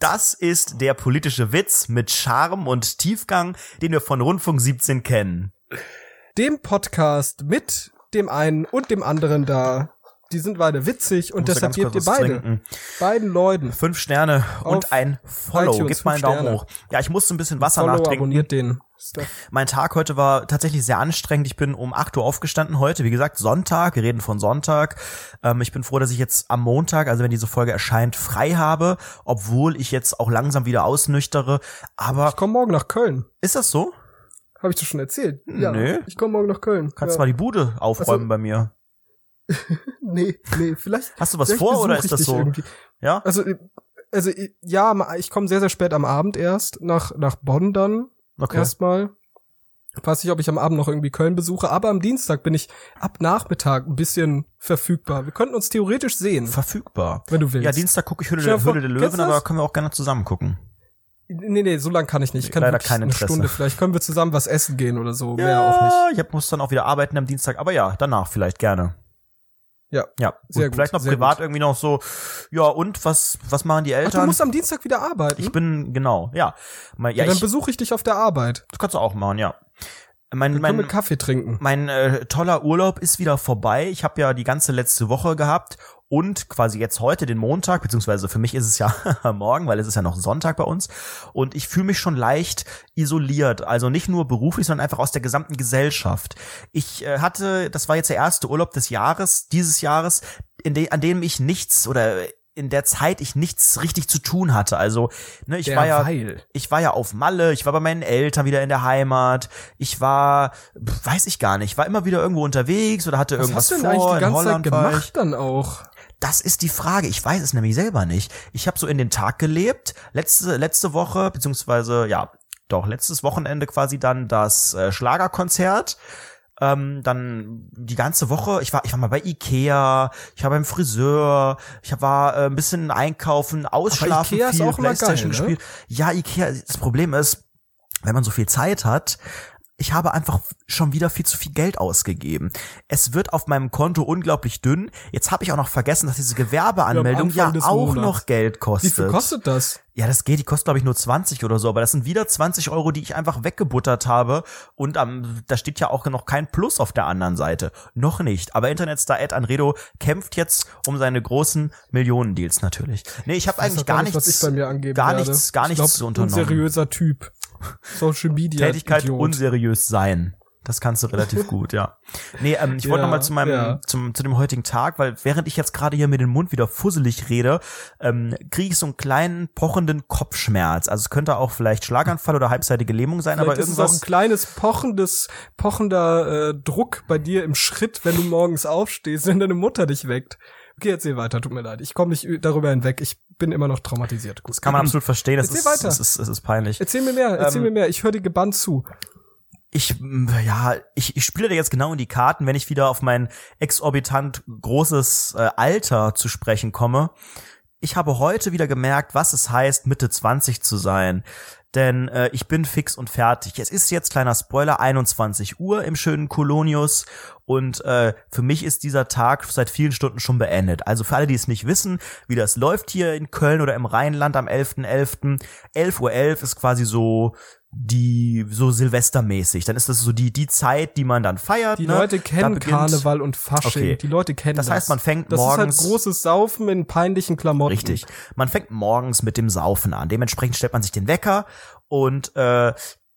Das ist der politische Witz mit Charme und Tiefgang, den wir von Rundfunk 17 kennen. Dem Podcast mit dem einen und dem anderen da. Die sind beide witzig und deshalb gebt ihr beide, trinken. beiden Leuten. Fünf Sterne und ein Follow. Gib mal einen Daumen Sterne. hoch. Ja, ich musste ein bisschen Wasser Follow, nachtrinken. abonniert den. Stuff. Mein Tag heute war tatsächlich sehr anstrengend. Ich bin um 8 Uhr aufgestanden heute. Wie gesagt, Sonntag. Wir reden von Sonntag. Ähm, ich bin froh, dass ich jetzt am Montag, also wenn diese Folge erscheint, frei habe, obwohl ich jetzt auch langsam wieder ausnüchtere. Aber Ich komme morgen nach Köln. ist das so? Habe ich dir schon erzählt? Ja. Nö. Ich komme morgen nach Köln. Kannst ja. mal die Bude aufräumen Also- bei mir. *laughs* Nee, nee, vielleicht. Hast du was vor oder ist das so? Irgendwie. Ja? Also, äh, also äh, ja, ich komme sehr, sehr spät am Abend erst nach, nach Bonn dann Okay. erstmal. Weiß nicht, ob ich am Abend noch irgendwie Köln besuche, aber am Dienstag bin ich ab Nachmittag ein bisschen verfügbar. Wir könnten uns theoretisch sehen, Verfügbar. wenn du willst. Ja, Dienstag gucke ich Hülle, der, Hülle der Löwen, aber können wir auch gerne zusammen gucken. Nee, nee, so lang kann ich nicht. Ich kann Leider wirklich kein eine Interesse. Stunde. Vielleicht können wir zusammen was essen gehen oder so. Mehr auch nicht. Ja, ich hab- muss dann auch wieder arbeiten am Dienstag, aber ja, danach vielleicht gerne. Ja. Ja, gut. Sehr gut, Vielleicht noch privat gut. irgendwie noch so, ja, und was, was machen die Ach, du Eltern? musst am Dienstag wieder arbeiten? ich bin, genau, ja. Mal- Ja, ja, dann besuche ich dich auf der Arbeit. das kannst du auch machen, ja. Mein, mein, Kaffee trinken. mein äh, toller Urlaub ist wieder vorbei. Ich habe ja die ganze letzte Woche gehabt und quasi jetzt heute den Montag, beziehungsweise für mich ist es ja *laughs* morgen, weil es ist ja noch Sonntag bei uns. Und ich fühle mich schon leicht isoliert, also nicht nur beruflich, sondern einfach aus der gesamten Gesellschaft. Ich äh, hatte, das war jetzt der erste Urlaub des Jahres, dieses Jahres, in de an dem ich nichts oder in der Zeit ich nichts richtig zu tun hatte. Also, ne, ich war ja, Derweil. ich war ja auf Malle, ich war bei meinen Eltern wieder in der Heimat, ich war, weiß ich gar nicht, war immer wieder irgendwo unterwegs oder hatte Was irgendwas hast du denn vor, eigentlich die in ganze Zeit gemacht dann auch? Das ist die Frage. Ich weiß es nämlich selber nicht. Ich habe so in den Tag gelebt. Letzte, letzte Woche, beziehungsweise, ja, doch, letztes Wochenende quasi dann das äh, Schlagerkonzert. Ähm, dann die ganze Woche, ich war, ich war mal bei Ikea, ich war beim Friseur, ich war äh, ein bisschen einkaufen, ausschlafen, Ikea ist viel Playstation geil, ne? gespielt. Ja, Ikea, das Problem ist, wenn man so viel Zeit hat, ich habe einfach schon wieder viel zu viel Geld ausgegeben. Es wird auf meinem Konto unglaublich dünn. Jetzt habe ich auch noch vergessen, dass diese Gewerbeanmeldung Ja, ja auch Monats. noch Geld kostet. Wie viel kostet das? Ja, das geht, die kostet glaube ich nur 20 oder so, aber das sind wieder 20 Euro, die ich einfach weggebuttert habe und am, da steht ja auch noch kein Plus auf der anderen Seite. Noch nicht. Aber Internetstar Ed Anredo kämpft jetzt um seine großen Millionendeals natürlich. Nee, ich habe eigentlich gar, nicht, nichts, gar nichts, gar ich nichts glaub, unternommen. Unseriöser Typ. *laughs* Social Media. Tätigkeit Idiot. unseriös sein. Das kannst du relativ *laughs* gut, ja. Nee, ähm, ich wollte Ja, noch mal zu meinem, ja. zum, zu dem heutigen Tag, weil während ich jetzt gerade hier mit dem Mund wieder fusselig rede, ähm, kriege ich so einen kleinen pochenden Kopfschmerz. Also es könnte auch vielleicht Schlaganfall oder halbseitige Lähmung sein, Vielleicht aber ist es auch irgendwas. ein kleines pochendes, pochender äh, Druck bei dir im Schritt, wenn du morgens aufstehst, wenn deine Mutter dich weckt. Okay, erzähl weiter, tut mir leid. Ich komme nicht darüber hinweg. Ich bin immer noch traumatisiert. Gut. Das kann man absolut verstehen. Das Erzähl ist, weiter. das ist, das ist peinlich. Erzähl mir mehr, erzähl Ähm, mir mehr. Ich höre dir gebannt zu. Ich, ja, ich, ich spiele dir jetzt genau in die Karten, wenn ich wieder auf mein exorbitant großes äh, Alter zu sprechen komme. Ich habe heute wieder gemerkt, was es heißt, Mitte 20 zu sein. Denn äh, ich bin fix und fertig. Es ist jetzt, kleiner Spoiler, 21 Uhr im schönen Kolonius. Und äh, für mich ist dieser Tag seit vielen Stunden schon beendet. Also für alle, die es nicht wissen, wie das läuft hier in Köln oder im Rheinland am 11.11. 11.11 Uhr ist quasi so die so Silvestermäßig. Dann ist das so die die Zeit, die man dann feiert. Die ne? Leute kennen Karneval und Fasching. Okay. Die Leute kennen das. Das heißt, man fängt das morgens- ist halt großes Saufen in peinlichen Klamotten. Richtig. Man fängt morgens mit dem Saufen an. Dementsprechend stellt man sich den Wecker und äh,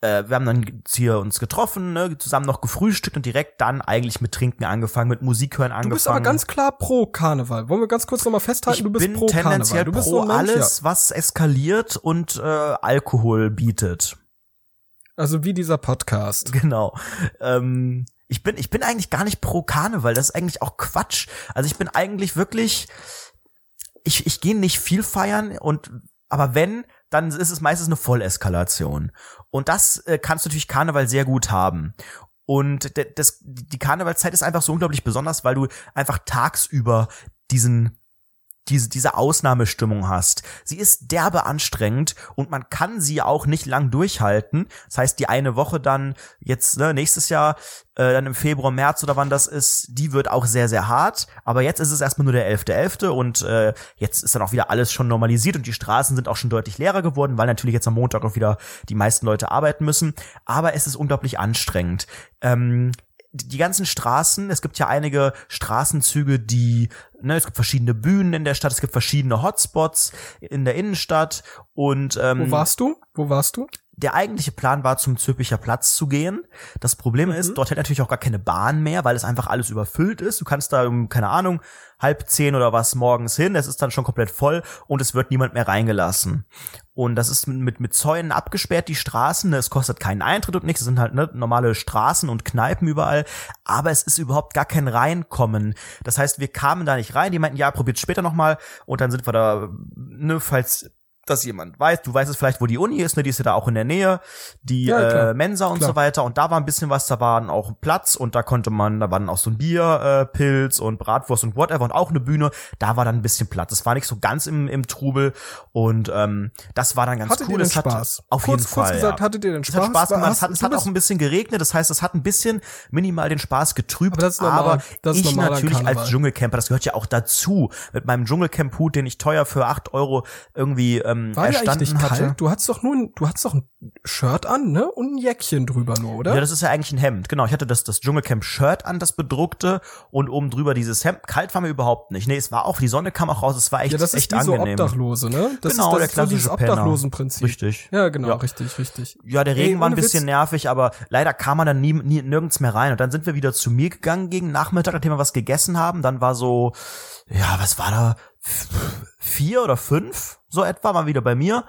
äh, wir haben dann hier uns getroffen, ne, zusammen noch gefrühstückt und direkt dann eigentlich mit Trinken angefangen, mit Musik hören angefangen. Du bist aber ganz klar pro Karneval. Wollen wir ganz kurz nochmal festhalten, ich du bist bin pro tendenziell Karneval. Du bist pro so Mensch, alles, was eskaliert und äh, Alkohol bietet. Also wie dieser Podcast. *laughs* Genau. Ähm, ich bin, ich bin eigentlich gar nicht pro Karneval. Das ist eigentlich auch Quatsch. Also ich bin eigentlich wirklich, ich, ich gehe nicht viel feiern und, aber wenn, dann ist es meistens eine Volleskalation. Und das äh, kannst du natürlich Karneval sehr gut haben. Und das, die Karnevalzeit ist einfach so unglaublich besonders, weil du einfach tagsüber diesen diese, diese Ausnahmestimmung hast. Sie ist derbe anstrengend und man kann sie auch nicht lang durchhalten. Das heißt, die eine Woche dann jetzt, ne, nächstes Jahr, äh, dann im Februar, März oder wann das ist, die wird auch sehr, sehr hart. Aber jetzt ist es erstmal nur der 11.11. und äh, jetzt ist dann auch wieder alles schon normalisiert und die Straßen sind auch schon deutlich leerer geworden, weil natürlich jetzt am Montag auch wieder die meisten Leute arbeiten müssen. Aber es ist unglaublich anstrengend. Ähm, die ganzen Straßen, es gibt ja einige Straßenzüge, die, ne, es gibt verschiedene Bühnen in der Stadt, es gibt verschiedene Hotspots in der Innenstadt und ähm, Wo warst du? Wo warst du? der eigentliche Plan war, zum Zülpicher Platz zu gehen. Das Problem Mhm. ist, dort hält natürlich auch gar keine Bahn mehr, weil es einfach alles überfüllt ist. Du kannst da um, keine Ahnung, halb zehn oder was morgens hin. Es ist dann schon komplett voll und es wird niemand mehr reingelassen. Und das ist mit, mit Zäunen abgesperrt, die Straßen. Es kostet keinen Eintritt und nichts. Es sind halt ne, normale Straßen und Kneipen überall. Aber es ist überhaupt gar kein Reinkommen. Das heißt, wir kamen da nicht rein. Die meinten, ja, probiert später nochmal. Und dann sind wir da, ne, falls das jemand weiß, du weißt es vielleicht, wo die Uni ist, ne, die ist ja da auch in der Nähe, die Ja, äh, Mensa und Klar. so weiter und da war ein bisschen was, da war dann auch Platz und da konnte man, da war dann auch so ein Bier, äh, Pilz und Bratwurst und whatever und auch eine Bühne, da war dann ein bisschen Platz. Es war nicht so ganz im, im Trubel und ähm, das war dann ganz Hattet cool. ihr denn Es hat Spaß? Auf kurz, jeden kurz Fall. gesagt, ja. hattet ihr denn Es Spaß? hat Spaß gemacht, es hat, es hat auch ein bisschen geregnet, das heißt, es hat ein bisschen minimal den Spaß getrübt, Aber das ist normal. aber Das ist ich natürlich Karneval. als Dschungelcamper, das gehört ja auch dazu, mit meinem Dschungelcamp-Hut, den ich teuer für acht Euro irgendwie ähm, War ja eigentlich erstanden nicht hatte. kalt? Du hattest doch nur, ein, du hattest doch ein Shirt an, ne? Und ein Jäckchen drüber nur, oder? Ja, das ist ja eigentlich ein Hemd. Genau, ich hatte das, das Dschungelcamp-Shirt an, das bedruckte und oben drüber dieses Hemd. Kalt war mir überhaupt nicht. Nee, es war auch, die Sonne kam auch raus, es war echt, Ja, das ist echt so angenehm. Obdachlose, ne? Das Genau, ist, das der ist so dieses klassische Penner. Obdachlosenprinzip. Richtig. Ja, genau, Ja. richtig, richtig. Ja, der Regen Ey, war ein bisschen Witz. nervig, aber leider kam man dann nie, nie nirgends mehr rein. Und dann sind wir wieder zu mir gegangen gegen Nachmittag, nachdem wir was gegessen haben. Dann war so, ja, was war da? Vier oder fünf, so etwa, mal wieder bei mir.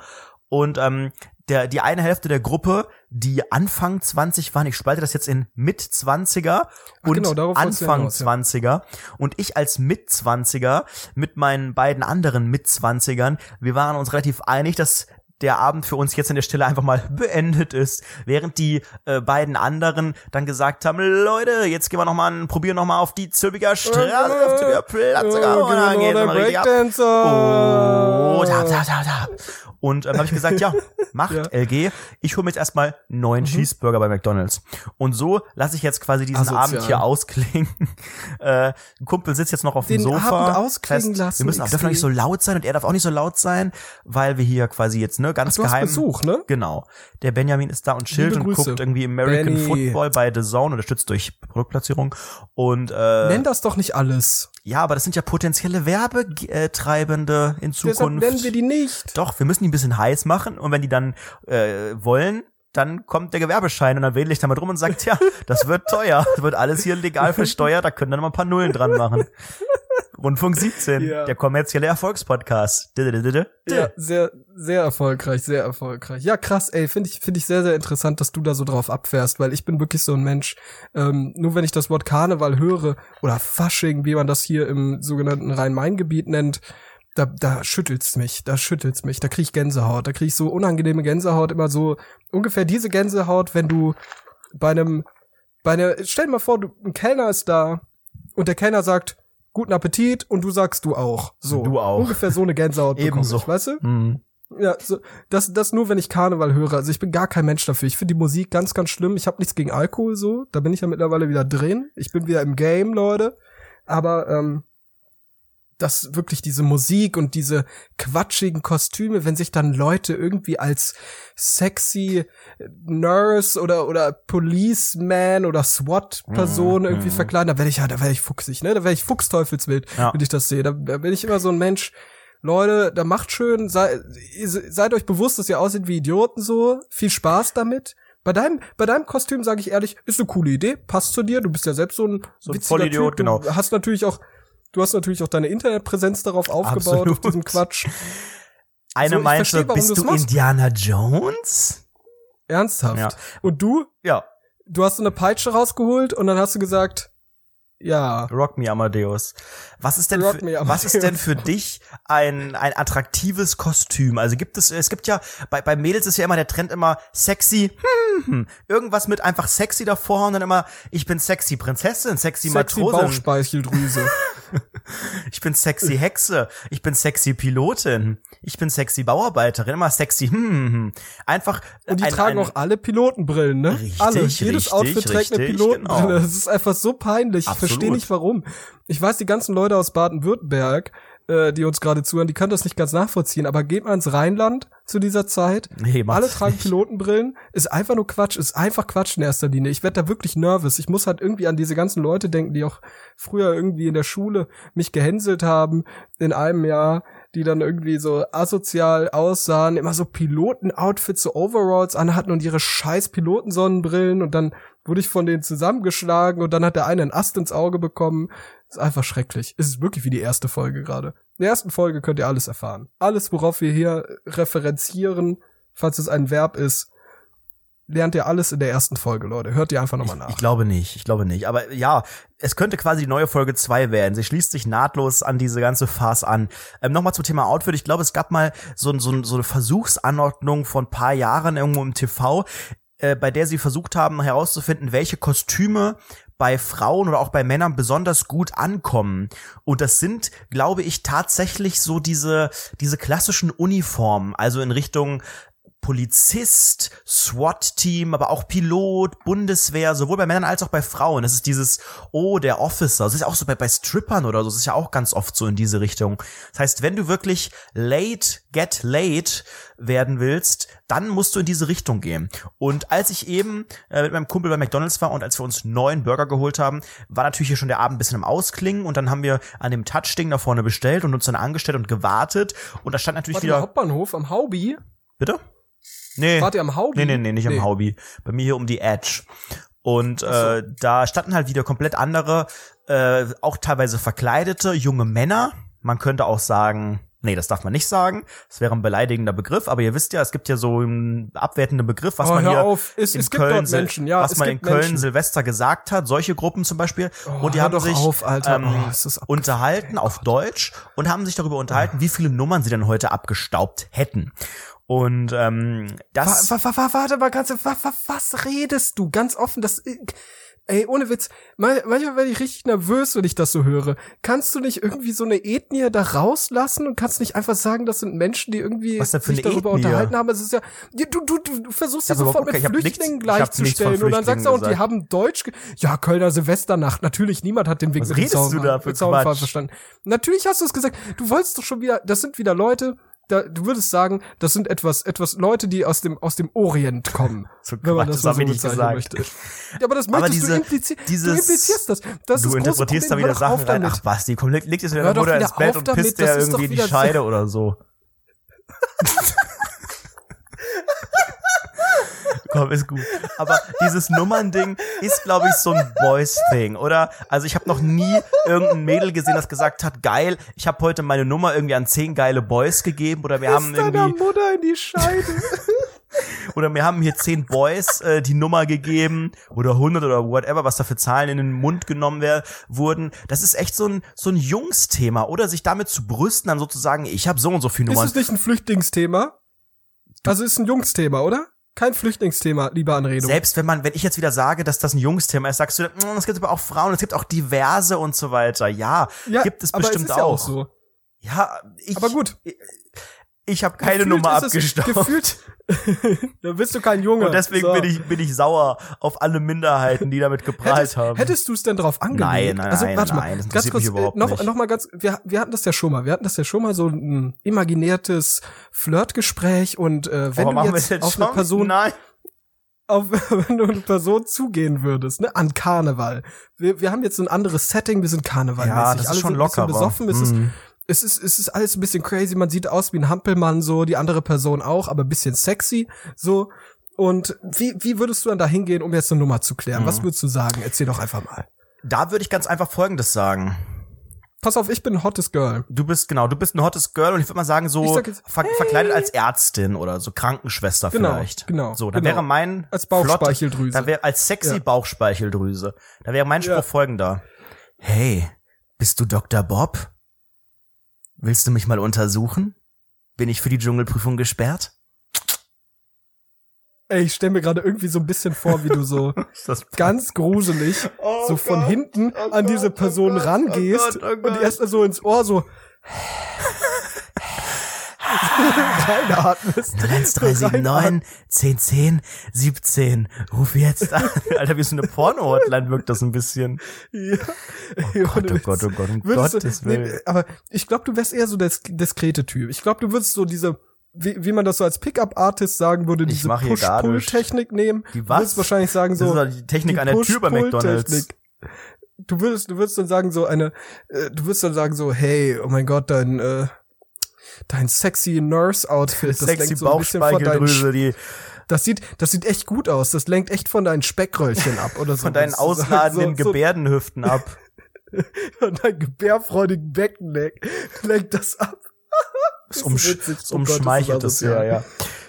Und ähm, der, die eine Hälfte der Gruppe, die Anfang 20 waren, ich spalte das jetzt in Mit-20er und genau, wolltest du Anfang hinaus, ja. 20er. Und ich als Mit-20er mit meinen beiden anderen Mit-20ern, wir waren uns relativ einig, dass der Abend für uns jetzt an der Stelle einfach mal *laughs* beendet ist, während die äh, beiden anderen dann gesagt haben, Leute, jetzt gehen wir noch mal, probieren noch mal auf die Zülpicher Straße, auf Zülpicher Platz, Ja, und dann geht's mal richtig ab. Oh, da, da, da, da. Und ähm, habe ich gesagt, ja, *laughs* macht Ja. LG. Ich hole mir jetzt erstmal neun Cheeseburger bei McDonald's. Und so lasse ich jetzt quasi diesen Asozial. Abend hier ausklingen. *laughs* äh, ein Kumpel sitzt jetzt noch auf Den dem Sofa. Abend ausklingen Fest. lassen, Wir müssen auch, dürfen auch nicht so laut sein und er darf auch nicht so laut sein, weil wir hier quasi jetzt ne ganz Ach, du hast geheim. Besuch, ne? Genau. Der Benjamin ist da und chillt und guckt irgendwie American Benny. Football bei The Zone, unterstützt durch Produktplatzierung. Und äh, Nenn das doch nicht alles. Ja, aber das sind ja potenzielle Werbetreibende in Deshalb Zukunft. nennen wir die nicht. Doch, wir müssen die ein bisschen heiß machen und wenn die dann äh, wollen, dann kommt der Gewerbeschein und dann wedel ich damit rum und sagt, ja, das wird teuer, *laughs* das wird alles hier legal versteuert, da können dann mal ein paar Nullen dran machen. Rundfunk 17, Ja. der kommerzielle Erfolgspodcast. Ja, sehr, sehr erfolgreich, sehr erfolgreich. Ja, krass, ey, finde ich, finde ich sehr, sehr interessant, dass du da so drauf abfährst, weil ich bin wirklich so ein Mensch, ähm, nur wenn ich das Wort Karneval höre oder Fasching, wie man das hier im sogenannten Rhein-Main-Gebiet nennt, da, da schüttelt's mich, da schüttelt's mich, da krieg ich Gänsehaut, da krieg ich so unangenehme Gänsehaut, immer so ungefähr diese Gänsehaut, wenn du bei einem, bei einer, stell dir mal vor, du, ein Kellner ist da und der Kellner sagt, guten Appetit und du sagst du auch. So. Du auch. Ungefähr so eine Gänsehaut Ebenso. ich, weißt du? Hm. Ja, so, das, das nur, wenn ich Karneval höre. Also ich bin gar kein Mensch dafür. Ich finde die Musik ganz, ganz schlimm. Ich habe nichts gegen Alkohol so. Da bin ich ja mittlerweile wieder drin. Ich bin wieder im Game, Leute. Aber ähm, das wirklich diese Musik und diese quatschigen Kostüme, wenn sich dann Leute irgendwie als sexy Nurse oder oder Policeman oder SWAT-Person Mhm, irgendwie mhm. verkleiden, da werde ich ja, da werde ich fuchsig, ne? Da werde ich fuchsteufelswild, Ja. wenn ich das sehe. Da, da bin ich immer so ein Mensch. Leute, da macht schön, sei, seid euch bewusst, dass ihr aussieht wie Idioten so. Viel Spaß damit. Bei deinem, bei deinem Kostüm sage ich ehrlich, ist eine coole Idee, passt zu dir. Du bist ja selbst so ein, So ein Vollidiot, typ. Du genau. Hast natürlich auch, du hast natürlich auch deine Internetpräsenz darauf aufgebaut, auf Absolut. diesem Quatsch. Eine So, meinte, versteh, warum bist du machst. Indiana Jones? Ernsthaft. Ja. Und du, Ja, du hast so eine Peitsche rausgeholt und dann hast du gesagt, ja, Rock Me Amadeus. Was ist denn, Rock für, was ist denn für dich ein, ein attraktives Kostüm? Also gibt es, es gibt ja, bei, bei Mädels ist ja immer der Trend immer sexy, hm, *laughs* hm, irgendwas mit einfach sexy davor und dann immer, ich bin sexy Prinzessin, sexy, sexy Matrosin, Bauchspeicheldrüse. *laughs* ich bin sexy Hexe, ich bin sexy Pilotin, ich bin sexy Bauarbeiterin, immer sexy, hm, *laughs* hm. Einfach. Und die ein, tragen ein, auch alle Pilotenbrillen, ne? Richtig, alle. Jedes richtig, Outfit trägt eine richtig, Pilotenbrille. genau. Das ist einfach so peinlich. Ich Absolut. Verstehe nicht warum. Ich weiß, die ganzen Leute aus Baden-Württemberg, äh, die uns gerade zuhören, die können das nicht ganz nachvollziehen. Aber geht mal ins Rheinland zu dieser Zeit. Nee, Alle tragen nicht. Pilotenbrillen. Ist einfach nur Quatsch. Ist einfach Quatsch in erster Linie. Ich werde da wirklich nervös. Ich muss halt irgendwie an diese ganzen Leute denken, die auch früher irgendwie in der Schule mich gehänselt haben in einem Jahr. die dann irgendwie so asozial aussahen, immer so Piloten-Outfits, so Overalls anhatten und ihre scheiß Pilotensonnenbrillen und dann wurde ich von denen zusammengeschlagen und dann hat der eine einen Ast ins Auge bekommen. ist einfach schrecklich. Es ist wirklich wie die erste Folge gerade. In der ersten Folge könnt ihr alles erfahren. Alles, worauf wir hier referenzieren, falls es ein Verb ist, lernt ihr alles in der ersten Folge, Leute. Hört ihr einfach nochmal nach. Ich glaube nicht, ich glaube nicht. Aber ja, es könnte quasi die neue Folge zwei werden. Sie schließt sich nahtlos an diese ganze Farce an. Ähm, Nochmal zum Thema Outfit. Ich glaube, es gab mal so, so, so eine Versuchsanordnung von ein paar Jahren irgendwo im TV, äh, bei der sie versucht haben herauszufinden, welche Kostüme bei Frauen oder auch bei Männern besonders gut ankommen. Und das sind, glaube ich, tatsächlich so diese, diese klassischen Uniformen, also in Richtung Polizist, SWAT-Team, aber auch Pilot, Bundeswehr, sowohl bei Männern als auch bei Frauen. Das ist dieses, oh, der Officer. Das ist ja auch so bei, bei Strippern oder so. Das ist ja auch ganz oft so in diese Richtung. Das heißt, wenn du wirklich late, get late werden willst, dann musst du in diese Richtung gehen. Und als ich eben äh, mit meinem Kumpel bei McDonald's war und als wir uns neun Burger geholt haben, war natürlich hier schon der Abend ein bisschen im Ausklingen und dann haben wir an dem Touch-Ding da vorne bestellt und uns dann angestellt und gewartet und da stand natürlich Warte, wieder. der Hauptbahnhof am Haubi. Bitte? Nee. Wart ihr am Haubi? Nee, nee, nee, nicht Nee. am Haubi. Bei mir hier um die Edge. Und äh, da standen halt wieder komplett andere, äh, auch teilweise verkleidete junge Männer. Man könnte auch sagen, nee, das darf man nicht sagen. Das wäre ein beleidigender Begriff. Aber ihr wisst ja, es gibt ja so einen abwertenden Begriff, was Oh, man hier auf. Es- in es Köln, Menschen, ja, was man in Köln Menschen. Silvester gesagt hat. Solche Gruppen zum Beispiel. Oh, und die haben sich auf, ähm, Oh, unterhalten auf Deutsch und haben sich darüber unterhalten, wie viele Nummern sie denn heute abgestaubt hätten. Und ähm, das Wa- wa- wa- Warte mal, wa- wa- was redest du? Ganz offen, das, ey, ohne Witz, mal- manchmal werde ich richtig nervös, wenn ich das so höre. Kannst du nicht irgendwie so eine Ethnie da rauslassen und kannst nicht einfach sagen, das sind Menschen, die irgendwie sich darüber Ethnie? unterhalten haben? Es ist ja, ja, du, du, du du versuchst hab sofort überhaupt- mit Flüchtlingen nichts gleichzustellen und dann sagst du, und die haben Deutsch, ja, Kölner Silvesternacht, natürlich, niemand hat den Weg Was redest du da für Quatsch? verstanden. Natürlich hast du es gesagt, du wolltest doch schon wieder, das sind wieder Leute, da, du würdest sagen, das sind etwas, etwas Leute, die aus dem, aus dem Orient kommen. *laughs* So wenn man Quatsch, das das so ich nicht gesagt. möchte. Ja, aber das Aber möchtest diese- du implizieren. Du dieses- implizierst das. das du interpretierst da wieder Sachen rein. Ach Basti, komm, leg, leg das wieder Hör doch Mutter ins Bett und damit, pisst ist irgendwie doch die Scheide oder so. *laughs* Komm, ist gut. Aber dieses Nummernding ist, glaube ich, so ein Boys-Thing, oder? Also ich habe noch nie irgendein Mädel gesehen, das gesagt hat, geil, ich habe heute meine Nummer irgendwie an zehn geile Boys gegeben oder wir haben Piss deiner irgendwie Mutter in die Scheide. *laughs* oder wir haben hier zehn Boys äh, die Nummer gegeben oder 100 oder whatever, was da für Zahlen in den Mund genommen wär, wurden. Das ist echt so ein so ein Jungsthema oder sich damit zu brüsten, dann sozusagen, ich habe so und so viele ist Nummern. es nicht ein Flüchtlingsthema? Also ist ein Jungsthema, oder? Kein Flüchtlingsthema, liebe Anredung. Selbst wenn man, wenn ich jetzt wieder sage, dass das ein Jungsthema ist, sagst du, "Mm, es gibt aber auch Frauen, es gibt auch diverse und so weiter. Ja, ja, gibt es bestimmt es ist ja auch. auch so. Ja, ich, Aber gut. ich habe keine Gefühlt Nummer abgestaubt. Gefühlt. *laughs* da bist du kein Junge. Und deswegen So. bin ich bin ich sauer auf alle Minderheiten, die damit geprahlt Hättest, haben. hättest du es denn drauf angelegt? Nein, nein, also, nein, warte mal, nein, das ganz kurz, äh, noch, nicht. noch mal ganz, wir, wir hatten das ja schon mal, wir hatten das ja schon mal so ein imaginiertes Flirtgespräch und äh, wenn Warum du jetzt, jetzt auf eine schon? Person, Nein. auf, *laughs* wenn du eine Person zugehen würdest, ne, an Karneval. Wir, wir haben jetzt so ein anderes Setting, wir sind karnevalmäßig. Ja, das ist Alle schon sind lockerer. besoffen, es ist, Mhm. Es ist, es ist alles ein bisschen crazy, man sieht aus wie ein Hampelmann so, die andere Person auch, aber ein bisschen sexy, so. Und wie, wie würdest du dann da hingehen, um jetzt eine Nummer zu klären? Mhm. Was würdest du sagen? Erzähl doch einfach mal. Da würde ich ganz einfach Folgendes sagen. Pass auf, ich bin ein hottes Girl. Du bist, genau, du bist ein hottes Girl und ich würde mal sagen, so jetzt, ver verkleidet als Ärztin oder so Krankenschwester Genau, vielleicht. genau, So, dann genau. wäre mein Als Bauchspeicheldrüse. Da wäre als sexy Ja. Bauchspeicheldrüse. Da wäre mein Spruch Ja. folgender. Hey, bist du Dr. Bob? Willst du mich mal untersuchen? Bin ich für die Dschungelprüfung gesperrt? Ey, ich stelle mir gerade irgendwie so ein bisschen vor, wie du so *laughs* ganz gruselig Oh so von Gott, hinten oh an diese Gott, oh Person Gott, rangehst oh Gott, oh und erst mal so ins Ohr so reinatmest. 1379 1010 17. Ruf jetzt an. *laughs* Alter, wie so eine Porno-Hotline wirkt das ein bisschen. Ja. Ey, Gott, oh. Gott, oh Gott, um Würdest Gottes du, nee, Willen. aber ich glaube, du wärst eher so der sk- diskrete Typ. Ich glaube, du würdest so diese, wie, wie man das so als Pickup-Artist sagen würde, Ich diese Push-Pull-Technik nehmen. Die Du was? würdest wahrscheinlich sagen Das so, ist doch die Technik die an der Tür bei McDonalds. Du würdest, du würdest dann sagen so eine, äh, du würdest dann sagen so, hey, oh mein Gott, dein, äh, dein sexy Nurse-Outfit. Das Sexy lenkt so ein bisschen von deinen, die das sieht, das sieht echt gut aus. Das lenkt echt von deinen Speckröllchen ab oder so. von deinen *laughs* ausladenden so, so, Gebärdenhüften ab. *laughs* Von deinem gebärfreudigen Becken lenkt das ab. Das, witzig. das Oh Gott, umschmeichelt das es ist ja, ja.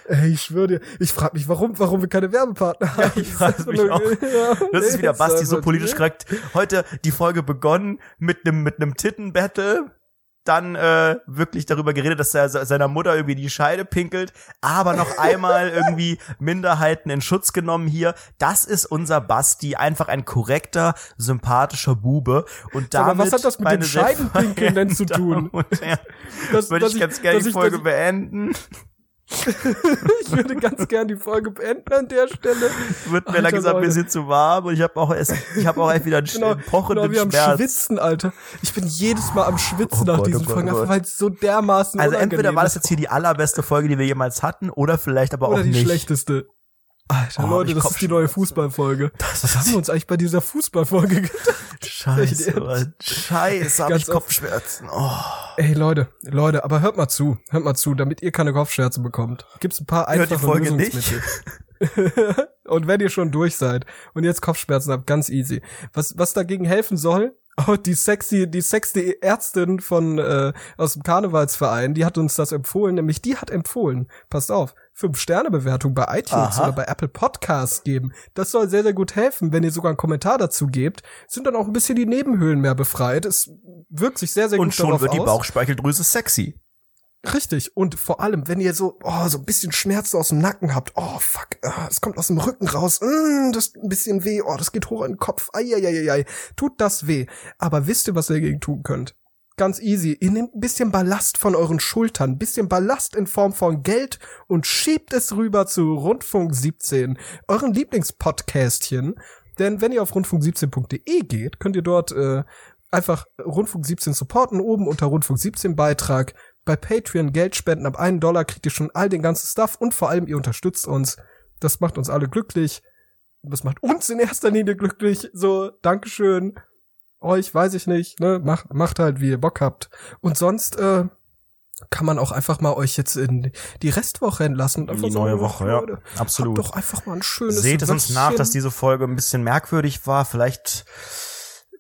Ey, ich schwöre dir, ich frage mich, warum, warum wir keine Werbepartner haben. ich frag Das ist mich auch. *laughs* Ja, Das ist wieder Basti so politisch korrekt. Heute die Folge begonnen mit einem mit einem Tittenbattle, dann äh, wirklich darüber geredet, dass er se- seiner Mutter irgendwie die Scheide pinkelt, aber noch einmal *laughs* irgendwie Minderheiten in Schutz genommen hier. Das ist unser Basti, einfach ein korrekter, sympathischer Bube und damit was hat das mit dem sehr Scheidenpinkeln denn zu tun? Und Das- würde ich ganz gerne die Folge ich- beenden. Ich würde ganz gern die Folge beenden an der Stelle. Wird mir langsam ein Leute. bisschen zu warm und ich habe auch erst, ich habe auch echt wieder einen Genau, pochenden genau, wir Schmerz. Schwitzen, Alter. Ich bin jedes Mal am Schwitzen Oh nach Gott, diesen oh Folgen, oh Gott. einfach weil es so dermaßen Also entweder war das jetzt hier die allerbeste Folge, die wir jemals hatten, oder vielleicht aber oder auch die nicht. schlechteste. Alter, Oh, Leute, das ist die neue Fußballfolge. Das Was haben wir uns eigentlich bei dieser Fußballfolge gedacht? Scheiße. Scheiße, hab ich. Kopfschmerzen. Oh. Ey, Leute, Leute, aber hört mal zu, hört mal zu, damit ihr keine Kopfschmerzen bekommt. Gibt's ein paar Hört die einfache Folge nicht. Lösungsmittel. *laughs* und wenn ihr schon durch seid und jetzt Kopfschmerzen habt, ganz easy. Was, was dagegen helfen soll, *laughs* oh, die sexy, die sexy Ärztin von, äh, aus dem Karnevalsverein, die hat uns das empfohlen, nämlich die hat empfohlen, passt auf, fünf Sterne Bewertung bei iTunes Aha. oder bei Apple Podcasts geben. Das soll sehr, sehr gut helfen, wenn ihr sogar einen Kommentar dazu gebt, sind dann auch ein bisschen die Nebenhöhlen mehr befreit. Es wirkt sich sehr, sehr Und gut schon darauf wird die aus. Bauchspeicheldrüse sexy. Richtig. Und vor allem, wenn ihr so, oh, so ein bisschen Schmerzen aus dem Nacken habt, oh, fuck, ah, es kommt aus dem Rücken raus, mm, das ist ein bisschen weh, oh, das geht hoch in den Kopf, ai, tut das weh. Aber wisst ihr, was ihr dagegen tun könnt? Ganz easy. Ihr nehmt ein bisschen Ballast von euren Schultern, ein bisschen Ballast in Form von Geld und schiebt es rüber zu Rundfunk 17, euren Lieblingspodcastchen. Denn wenn ihr auf rundfunk17.de geht, könnt ihr dort äh, einfach Rundfunk 17 supporten, oben unter Rundfunk 17 Beitrag. Bei Patreon Geld spenden, ab einen Dollar kriegt ihr schon all den ganzen Stuff und vor allem ihr unterstützt uns. Das macht uns alle glücklich. Das macht uns in erster Linie glücklich. So, Dankeschön. Euch weiß ich nicht, ne? Macht, macht halt, wie ihr Bock habt. Und sonst, äh, kann man auch einfach mal euch jetzt in die Restwoche entlassen. In die neue Woche, ja. Leute, Absolut. Habt doch einfach mal ein schönes Seht es uns nach, dass diese Folge ein bisschen merkwürdig war. Vielleicht,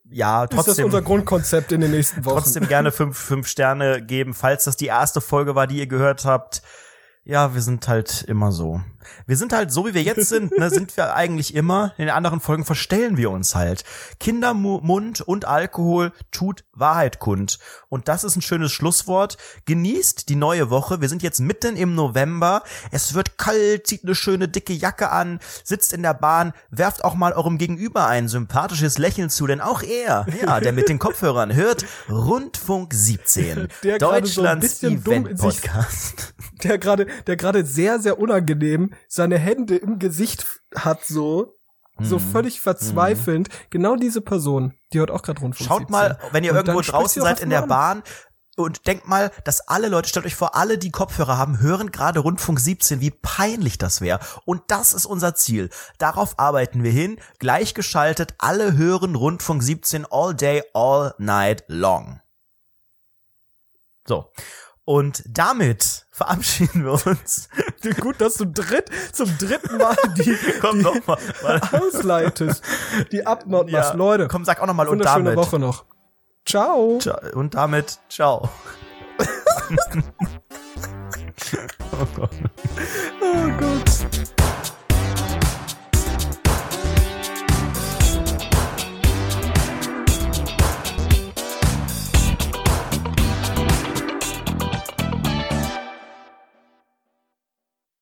ja, ist das trotzdem. unser Grundkonzept in den nächsten Wochen. trotzdem gerne fünf, fünf Sterne geben, falls das die erste Folge war, die ihr gehört habt. Ja, wir sind halt immer so. Wir sind halt so, wie wir jetzt sind, ne, sind wir eigentlich immer. In den anderen Folgen verstellen wir uns halt. Kindermund und Alkohol tut Wahrheit kund. Und das ist ein schönes Schlusswort. Genießt die neue Woche. Wir sind jetzt mitten im November. Es wird kalt, zieht eine schöne dicke Jacke an, sitzt in der Bahn, werft auch mal eurem Gegenüber ein sympathisches Lächeln zu, denn auch er, ja, der mit den Kopfhörern hört Rundfunk 17, *laughs* Der so Deutschlands in sich- Event-Podcast. *laughs* der gerade, der gerade sehr, sehr unangenehm seine Hände im Gesicht hat, so, so Mhm. völlig verzweifelnd. Genau diese Person, die hört auch gerade Rundfunk Schaut 17. mal, wenn ihr Und irgendwo draußen seid in der an. Bahn und denkt mal, dass alle Leute, stellt euch vor, alle, die Kopfhörer haben, hören gerade Rundfunk 17, wie peinlich das wäre. Und das ist unser Ziel. Darauf arbeiten wir hin, gleichgeschaltet, alle hören Rundfunk 17 all day, all night long. So. Und damit verabschieden wir uns. *laughs* Gut, dass du dritt, zum dritten Mal *laughs* die, Komm die noch mal. *laughs* ausleitest, die Abmord machst. Leute, Komm, sag auch noch mal und damit. Woche noch. Ciao. Und damit, ciao. oh Gott.